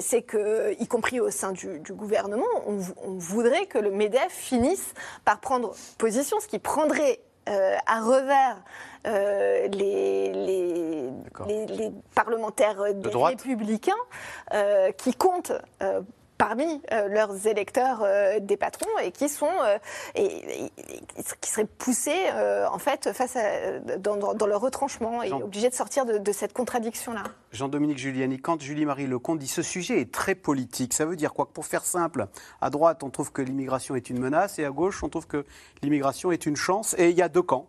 c'est que, y compris au sein du, gouvernement, on, voudrait que le Medef finisse par prendre position, ce qui prendrait à revers les, les, parlementaires des républicains qui comptent parmi euh, leurs électeurs euh, des patrons et qui sont euh, et, qui seraient poussés en fait face à, dans, leur retranchement et obligés de sortir de, cette contradiction là. Jean-Dominique Giuliani, quand Julie-Marie Lecomte dit ce sujet est très politique, ça veut dire quoi Pour faire simple, à droite on trouve que l'immigration est une menace et à gauche on trouve que l'immigration est une chance et il y a deux camps.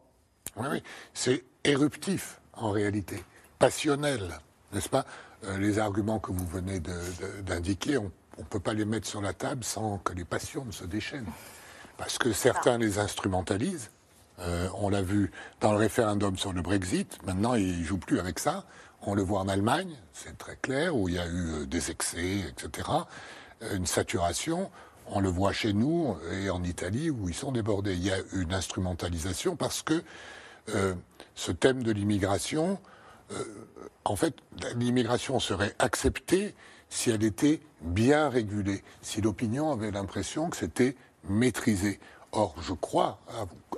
Oui, oui, c'est éruptif en réalité, passionnel, n'est-ce pas? Les arguments que vous venez d'indiquer ont on ne peut pas les mettre sur la table sans que les passions ne se déchaînent. Parce que certains les instrumentalisent. Euh, on l'a vu dans le référendum sur le Brexit. Maintenant, ils ne jouent plus avec ça. On le voit en Allemagne, c'est très clair, où il y a eu euh, des excès, etc. Euh, une saturation. On le voit chez nous et en Italie, où ils sont débordés. Il y a une instrumentalisation parce que ce thème de l'immigration, en fait, l'immigration serait acceptée si elle était bien régulée, si l'opinion avait l'impression que c'était maîtrisé. Or, je crois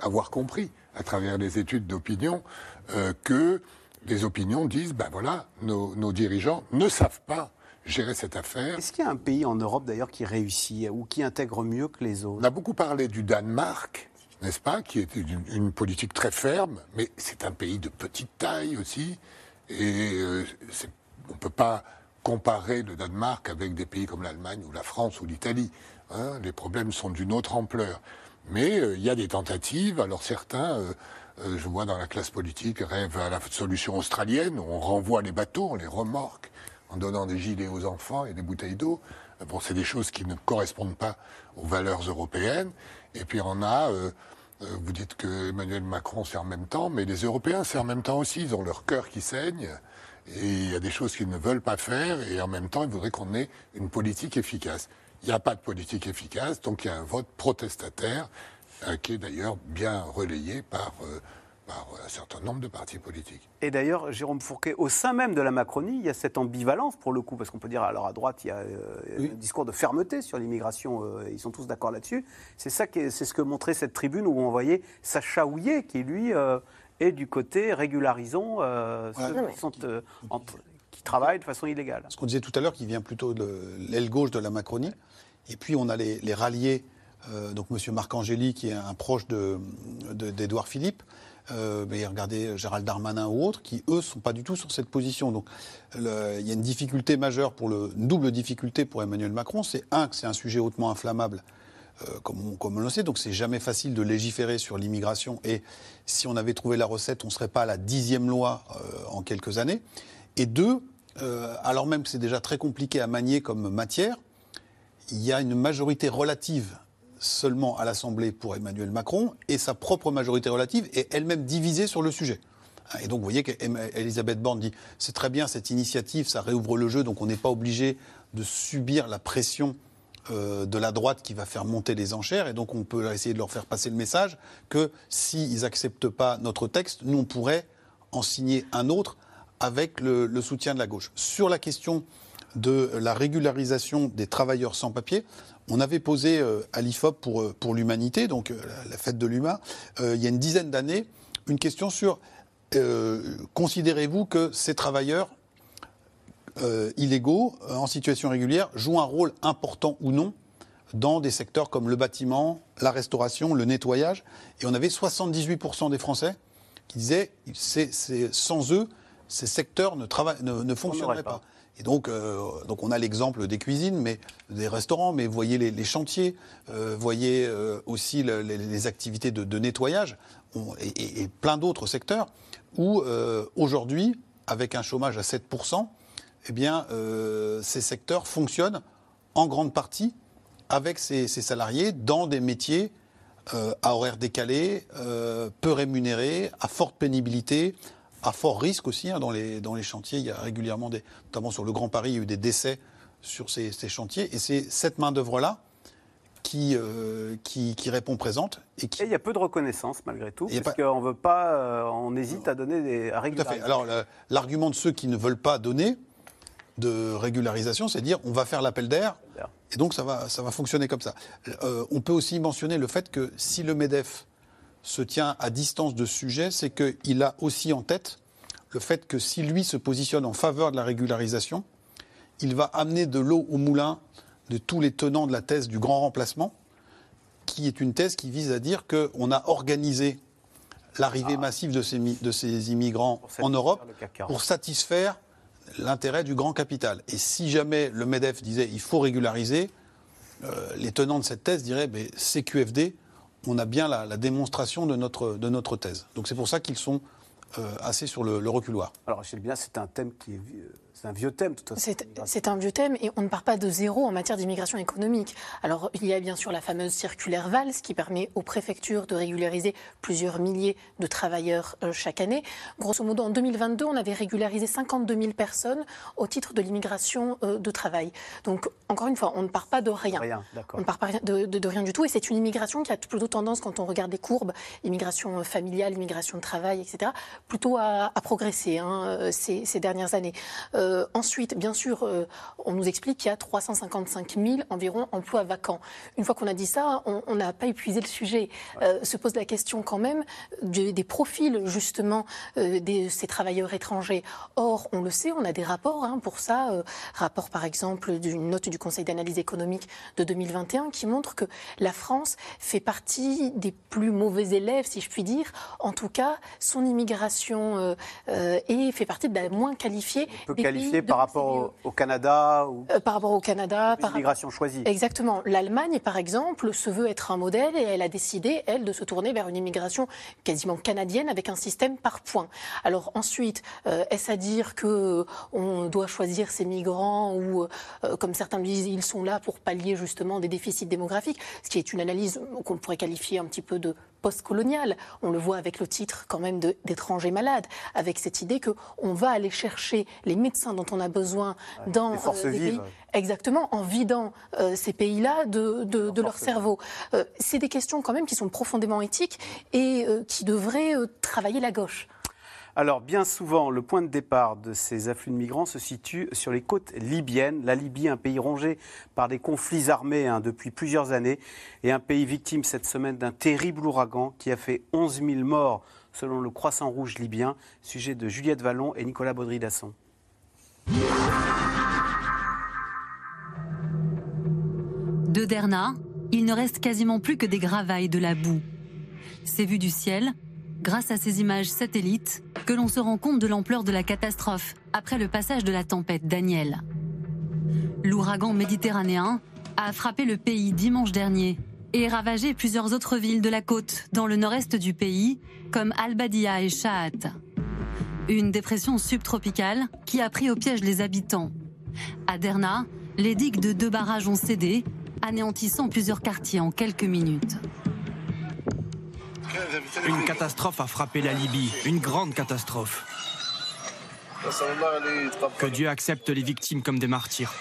avoir compris, à travers les études d'opinion, euh, que les opinions disent, ben voilà, nos, dirigeants ne savent pas gérer cette affaire. Est-ce qu'il y a un pays en Europe d'ailleurs qui réussit ou qui intègre mieux que les autres? On a beaucoup parlé du Danemark, n'est-ce pas, qui est une, politique très ferme, mais c'est un pays de petite taille aussi, et euh, on ne peut pas comparer le Danemark avec des pays comme l'Allemagne ou la France ou l'Italie. Hein. les problèmes sont d'une autre ampleur. Mais euh, il y a des tentatives. Alors certains, euh, euh, je vois dans la classe politique, rêvent à la solution australienne, où on renvoie les bateaux, on les remorque, en donnant des gilets aux enfants et des bouteilles d'eau. Bon, c'est des choses qui ne correspondent pas aux valeurs européennes. Et puis on a, vous dites que Emmanuel Macron c'est en même temps, mais les Européens c'est en même temps aussi. Ils ont leur cœur qui saigne. Et il y a des choses qu'ils ne veulent pas faire, et en même temps, ils voudraient qu'on ait une politique efficace. Il n'y a pas de politique efficace, donc il y a un vote protestataire, euh, qui est d'ailleurs bien relayé par, euh, par, un certain nombre de partis politiques. Et d'ailleurs, Jérôme Fourquet, au sein même de la Macronie, il y a cette ambivalence pour le coup, parce qu'on peut dire, alors à droite, il y a euh, un discours de fermeté sur l'immigration, ils sont tous d'accord là-dessus. C'est ça, c'est ce que montrait cette tribune où on voyait Sacha Houillet, qui lui et du côté régularisons euh, ceux Ouais. qui, sont, euh, en- qui travaillent de façon illégale. Ce qu'on disait tout à l'heure, qui vient plutôt de l'aile gauche de la Macronie. Et puis on a les, les ralliés, euh, donc M. Marc Angéli, qui est un proche de- de- d'Édouard Philippe, euh, mais regardez Gérald Darmanin ou autres, qui eux sont pas du tout sur cette position. Donc le- il y a une difficulté majeure, pour le, une double difficulté pour Emmanuel Macron. C'est un, que c'est un sujet hautement inflammable. Euh, comme, on, le sait, donc c'est jamais facile de légiférer sur l'immigration. Et si on avait trouvé la recette, on ne serait pas à la dixième loi euh, en quelques années. Et deux, euh, alors même que c'est déjà très compliqué à manier comme matière, il y a une majorité relative seulement à l'Assemblée pour Emmanuel Macron et sa propre majorité relative est elle-même divisée sur le sujet. Et donc vous voyez qu'Elisabeth Borne dit c'est très bien cette initiative, ça réouvre le jeu, donc on n'est pas obligé de subir la pression euh, de la droite qui va faire monter les enchères, et donc on peut essayer de leur faire passer le message que s'ils n'acceptent pas notre texte, nous on pourrait en signer un autre avec le, soutien de la gauche. Sur la question de la régularisation des travailleurs sans papier, on avait posé euh, à l'IFOP pour, euh, l'humanité, donc la, la fête de l'humain, il y a une dizaine d'années, une question sur considérez-vous que ces travailleurs euh, illégaux, euh, en situation régulière, jouent un rôle important ou non dans des secteurs comme le bâtiment, la restauration, le nettoyage. Et on avait 78% des Français qui disaient c'est, sans eux, ces secteurs ne, ne, ne fonctionneraient pas. Et donc, euh, donc on a l'exemple des cuisines, mais des restaurants, mais voyez les, les chantiers, euh, voyez euh, aussi le- les, les activités de, de nettoyage on- et, et- plein d'autres secteurs où aujourd'hui, avec un chômage à 7%, eh bien, euh, ces secteurs fonctionnent en grande partie avec ces, ces salariés dans des métiers euh, à horaires décalés, euh, peu rémunérés, à forte pénibilité, à fort risque aussi. hein, dans, les, dans les chantiers, il y a régulièrement, des, notamment sur le Grand Paris, il y a eu des décès sur ces, ces chantiers. Et c'est cette main-d'œuvre-là qui, euh, qui, qui répond présente. Et qui... Et il y a peu de reconnaissance malgré tout, parce pas- qu'on veut pas, on hésite à donner des à Tout à fait. Alors, l'argument de ceux qui ne veulent pas donner de régularisation, c'est dire on va faire l'appel d'air et donc ça va, ça va fonctionner comme ça. Euh, on peut aussi mentionner le fait que si le MEDEF se tient à distance de ce sujet, c'est qu'il a aussi en tête le fait que si lui se positionne en faveur de la régularisation, il va amener de l'eau au moulin de tous les tenants de la thèse du grand remplacement, qui est une thèse qui vise à dire qu'on a organisé l'arrivée massive de ces, de ces immigrants en Europe le CAC 40. pour satisfaire l'intérêt du grand capital. Et si jamais le MEDEF disait il faut régulariser, euh, les tenants de cette thèse diraient mais CQFD, on a bien la, démonstration de notre, thèse. Donc c'est pour ça qu'ils sont euh, assez sur le, reculoir. Alors, Rachel Bien, c'est un thème qui est vieux- c'est un vieux thème, de toute façon. C'est un vieux thème et on ne part pas de zéro en matière d'immigration économique. Alors, il y a bien sûr la fameuse circulaire VALS qui permet aux préfectures de régulariser plusieurs milliers de travailleurs euh, chaque année. Grosso modo, en 2022, on avait régularisé 52 000 personnes au titre de l'immigration euh, de travail. Donc, encore une fois, on ne part pas de rien. Rien, d'accord. On ne part pas de, de- de rien du tout. Et c'est une immigration qui a plutôt tendance, quand on regarde les courbes, immigration euh, familiale, immigration de travail, etc., plutôt à, à progresser hein, ces, ces dernières années. Euh, ensuite, bien sûr, euh, on nous explique qu'il y a 355 000 environ emplois vacants. Une fois qu'on a dit ça, on n'a pas épuisé le sujet. Euh, se pose la question quand même de- des profils, justement, euh, de ces travailleurs étrangers. Or, on le sait, on a des rapports hein, pour ça. euh, rapport, par exemple, d'une note du Conseil d'analyse économique de 2021 qui montre que la France fait partie des plus mauvais élèves, si je puis dire. En tout cas, son immigration euh, euh, et fait partie de la moins qualifiée. Des de par rapport au, au Canada ou euh, par rapport au Canada, par l'immigration choisie. Exactement. L'Allemagne, par exemple, se veut être un modèle et elle a décidé, elle, de se tourner vers une immigration quasiment canadienne avec un système par points. Alors ensuite, euh, est-ce à dire que euh, on doit choisir ces migrants ou, euh, comme certains le disent, ils sont là pour pallier justement des déficits démographiques, ce qui est une analyse qu'on pourrait qualifier un petit peu de post-coloniale. On le voit avec le titre quand même d'étrangers malades, avec cette idée que on va aller chercher les médecins dont on a besoin dans les euh, pays Exactement, en vidant euh, ces pays-là de, de- de leur cerveau. Euh, c'est des questions quand même qui sont profondément éthiques et euh, qui devraient travailler la gauche. Alors, bien souvent, le point de départ de ces afflux de migrants se situe sur les côtes libyennes. La Libye, un pays rongé par des conflits armés hein, depuis plusieurs années, et un pays victime cette semaine d'un terrible ouragan qui a fait 11 000 morts selon le Croissant Rouge libyen. Sujet de Juliette Vallon et Nicolas Baudry-Dasson. De Derna, il ne reste quasiment plus que des gravailles de la boue. C'est vu du ciel, grâce à ces images satellites, que l'on se rend compte de l'ampleur de la catastrophe après le passage de la tempête Daniel. L'ouragan méditerranéen a frappé le pays dimanche dernier et ravagé plusieurs autres villes de la côte dans le nord-est du pays, comme Al-Badia et Shahat. Une dépression subtropicale qui a pris au piège les habitants. À Derna, les digues de deux barrages ont cédé, anéantissant plusieurs quartiers en quelques minutes. Une catastrophe a frappé la Libye, une grande catastrophe. Que Dieu accepte les victimes comme des martyrs.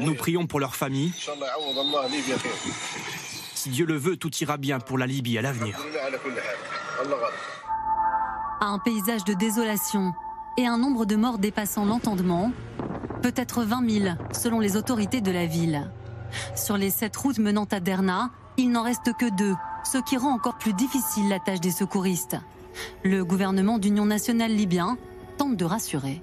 Nous prions pour leurs familles. Si Dieu le veut, tout ira bien pour la Libye à l'avenir. Un paysage de désolation et un nombre de morts dépassant l'entendement, peut-être 20 000 selon les autorités de la ville. Sur les sept routes menant à Derna, il n'en reste que deux, ce qui rend encore plus difficile la tâche des secouristes. Le gouvernement d'union nationale libyen tente de rassurer.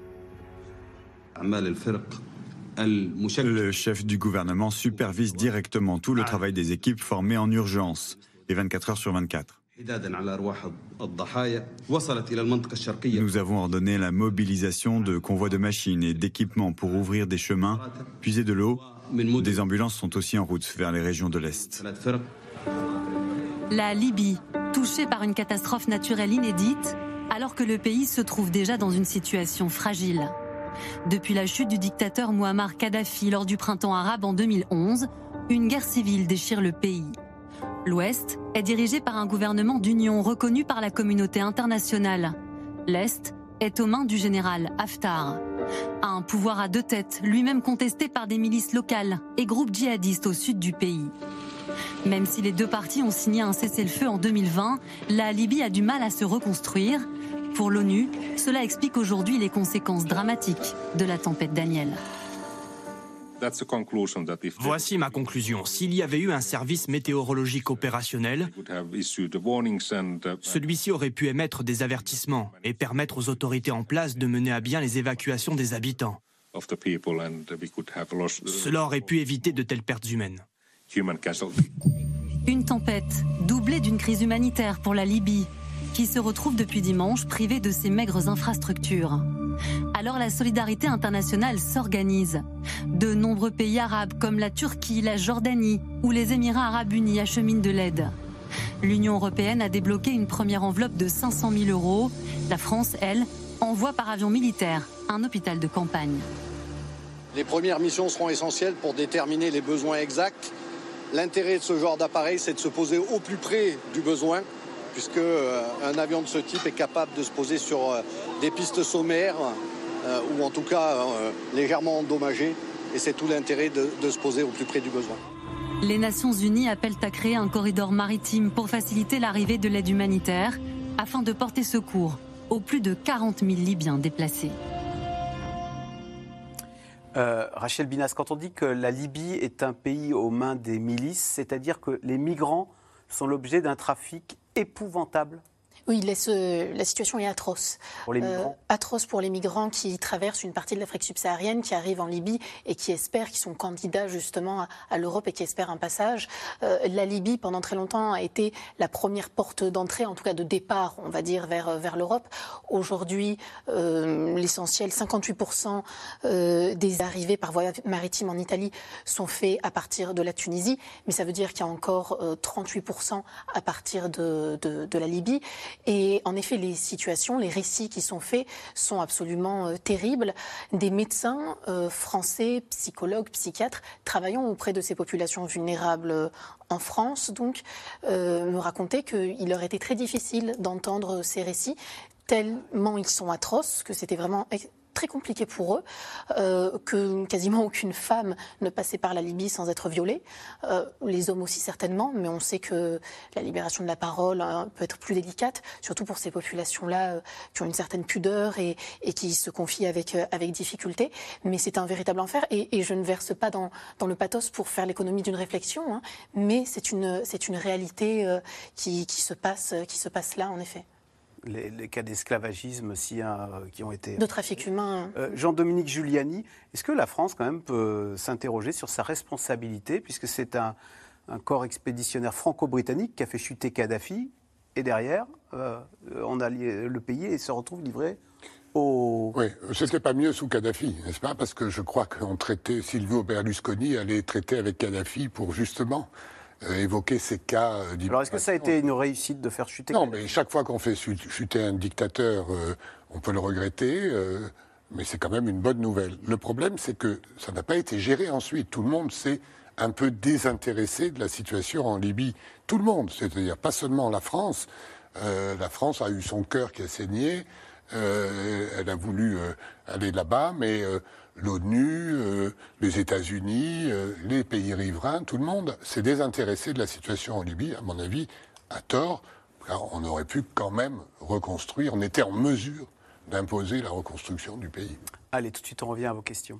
Le chef du gouvernement supervise directement tout le travail des équipes formées en urgence, les 24 heures sur 24. Nous avons ordonné la mobilisation de convois de machines et d'équipements pour ouvrir des chemins, puiser de l'eau. Des ambulances sont aussi en route vers les régions de l'Est. La Libye, touchée par une catastrophe naturelle inédite, alors que le pays se trouve déjà dans une situation fragile. Depuis la chute du dictateur Muammar Kadhafi lors du printemps arabe en 2011, une guerre civile déchire le pays. L'Ouest est dirigé par un gouvernement d'union reconnu par la communauté internationale. L'Est est aux mains du général Haftar. Un pouvoir à deux têtes, lui-même contesté par des milices locales et groupes djihadistes au sud du pays. Même si les deux parties ont signé un cessez-le-feu en 2020, la Libye a du mal à se reconstruire. Pour l'ONU, cela explique aujourd'hui les conséquences dramatiques de la tempête Daniel. Voici ma conclusion. S'il y avait eu un service météorologique opérationnel, celui-ci aurait pu émettre des avertissements et permettre aux autorités en place de mener à bien les évacuations des habitants. Cela aurait pu éviter de telles pertes humaines. Une tempête doublée d'une crise humanitaire pour la Libye, qui se retrouve depuis dimanche privée de ses maigres infrastructures. Alors la solidarité internationale s'organise. De nombreux pays arabes comme la Turquie, la Jordanie ou les Émirats arabes unis acheminent de l'aide. L'Union européenne a débloqué une première enveloppe de 500 000 euros. La France, elle, envoie par avion militaire un hôpital de campagne. Les premières missions seront essentielles pour déterminer les besoins exacts. L'intérêt de ce genre d'appareil, c'est de se poser au plus près du besoin puisque euh, un avion de ce type est capable de se poser sur euh, des pistes sommaires euh, ou en tout cas légèrement endommagées. Et c'est tout l'intérêt de, de se poser au plus près du besoin. Les Nations Unies appellent à créer un corridor maritime pour faciliter l'arrivée de l'aide humanitaire afin de porter secours aux plus de 40 000 Libyens déplacés. Euh, Rachel Binas, quand on dit que la Libye est un pays aux mains des milices, c'est-à-dire que les migrants sont l'objet d'un trafic épouvantable oui, la situation est atroce. Pour les migrants euh, Atroce pour les migrants qui traversent une partie de l'Afrique subsaharienne, qui arrivent en Libye et qui espèrent, qui sont candidats justement à, l'Europe et qui espèrent un passage. Euh, la Libye, pendant très longtemps, a été la première porte d'entrée, en tout cas de départ, on va dire, vers, vers l'Europe. Aujourd'hui, euh, l'essentiel, 58% des arrivées par voie maritime en Italie sont faits à partir de la Tunisie, mais ça veut dire qu'il y a encore 38% à partir de, de, de la Libye. Et en effet, les situations, les récits qui sont faits sont absolument euh, terribles. Des médecins euh, français, psychologues, psychiatres, travaillant auprès de ces populations vulnérables euh, en France, donc, me racontaient qu'il leur était très difficile d'entendre ces récits, tellement ils sont atroces, que c'était vraiment très compliqué pour eux, euh, que quasiment aucune femme ne passait par la Libye sans être violée. Euh, les hommes aussi certainement, mais on sait que la libération de la parole hein, peut être plus délicate, surtout pour ces populations-là euh, qui ont une certaine pudeur et, qui se confient avec, difficulté. Mais c'est un véritable enfer et, je ne verse pas dans, le pathos pour faire l'économie d'une réflexion, hein, mais c'est une, réalité qui se passe là en effet les, cas d'esclavagisme aussi hein, qui ont été. De trafic humain. Euh, Jean-Dominique Giuliani, est-ce que la France, quand même, peut s'interroger sur sa responsabilité, puisque c'est un, corps expéditionnaire franco-britannique qui a fait chuter Kadhafi, et derrière, euh, on a le pays et se retrouve livré au... Oui, ce n'était pas mieux sous Kadhafi, n'est-ce pas? Parce que je crois qu'on traitait, Silvio Berlusconi allait traiter avec Kadhafi pour justement euh, évoquer ces cas euh, Alors, est-ce que ça a été une réussite de faire chuter Non, mais chaque fois qu'on fait chuter un dictateur, euh, on peut le regretter, mais c'est quand même une bonne nouvelle. Le problème, c'est que ça n'a pas été géré ensuite. Tout le monde s'est un peu désintéressé de la situation en Libye. Tout le monde, c'est-à-dire pas seulement la France. la France a eu son cœur qui a saigné. elle a voulu aller là-bas, mais l'ONU, euh, les États-Unis, euh, les pays riverains, tout le monde s'est désintéressé de la situation en Libye, à mon avis, à tort, car on aurait pu quand même reconstruire, on était en mesure d'imposer la reconstruction du pays. Allez, tout de suite, on revient à vos questions.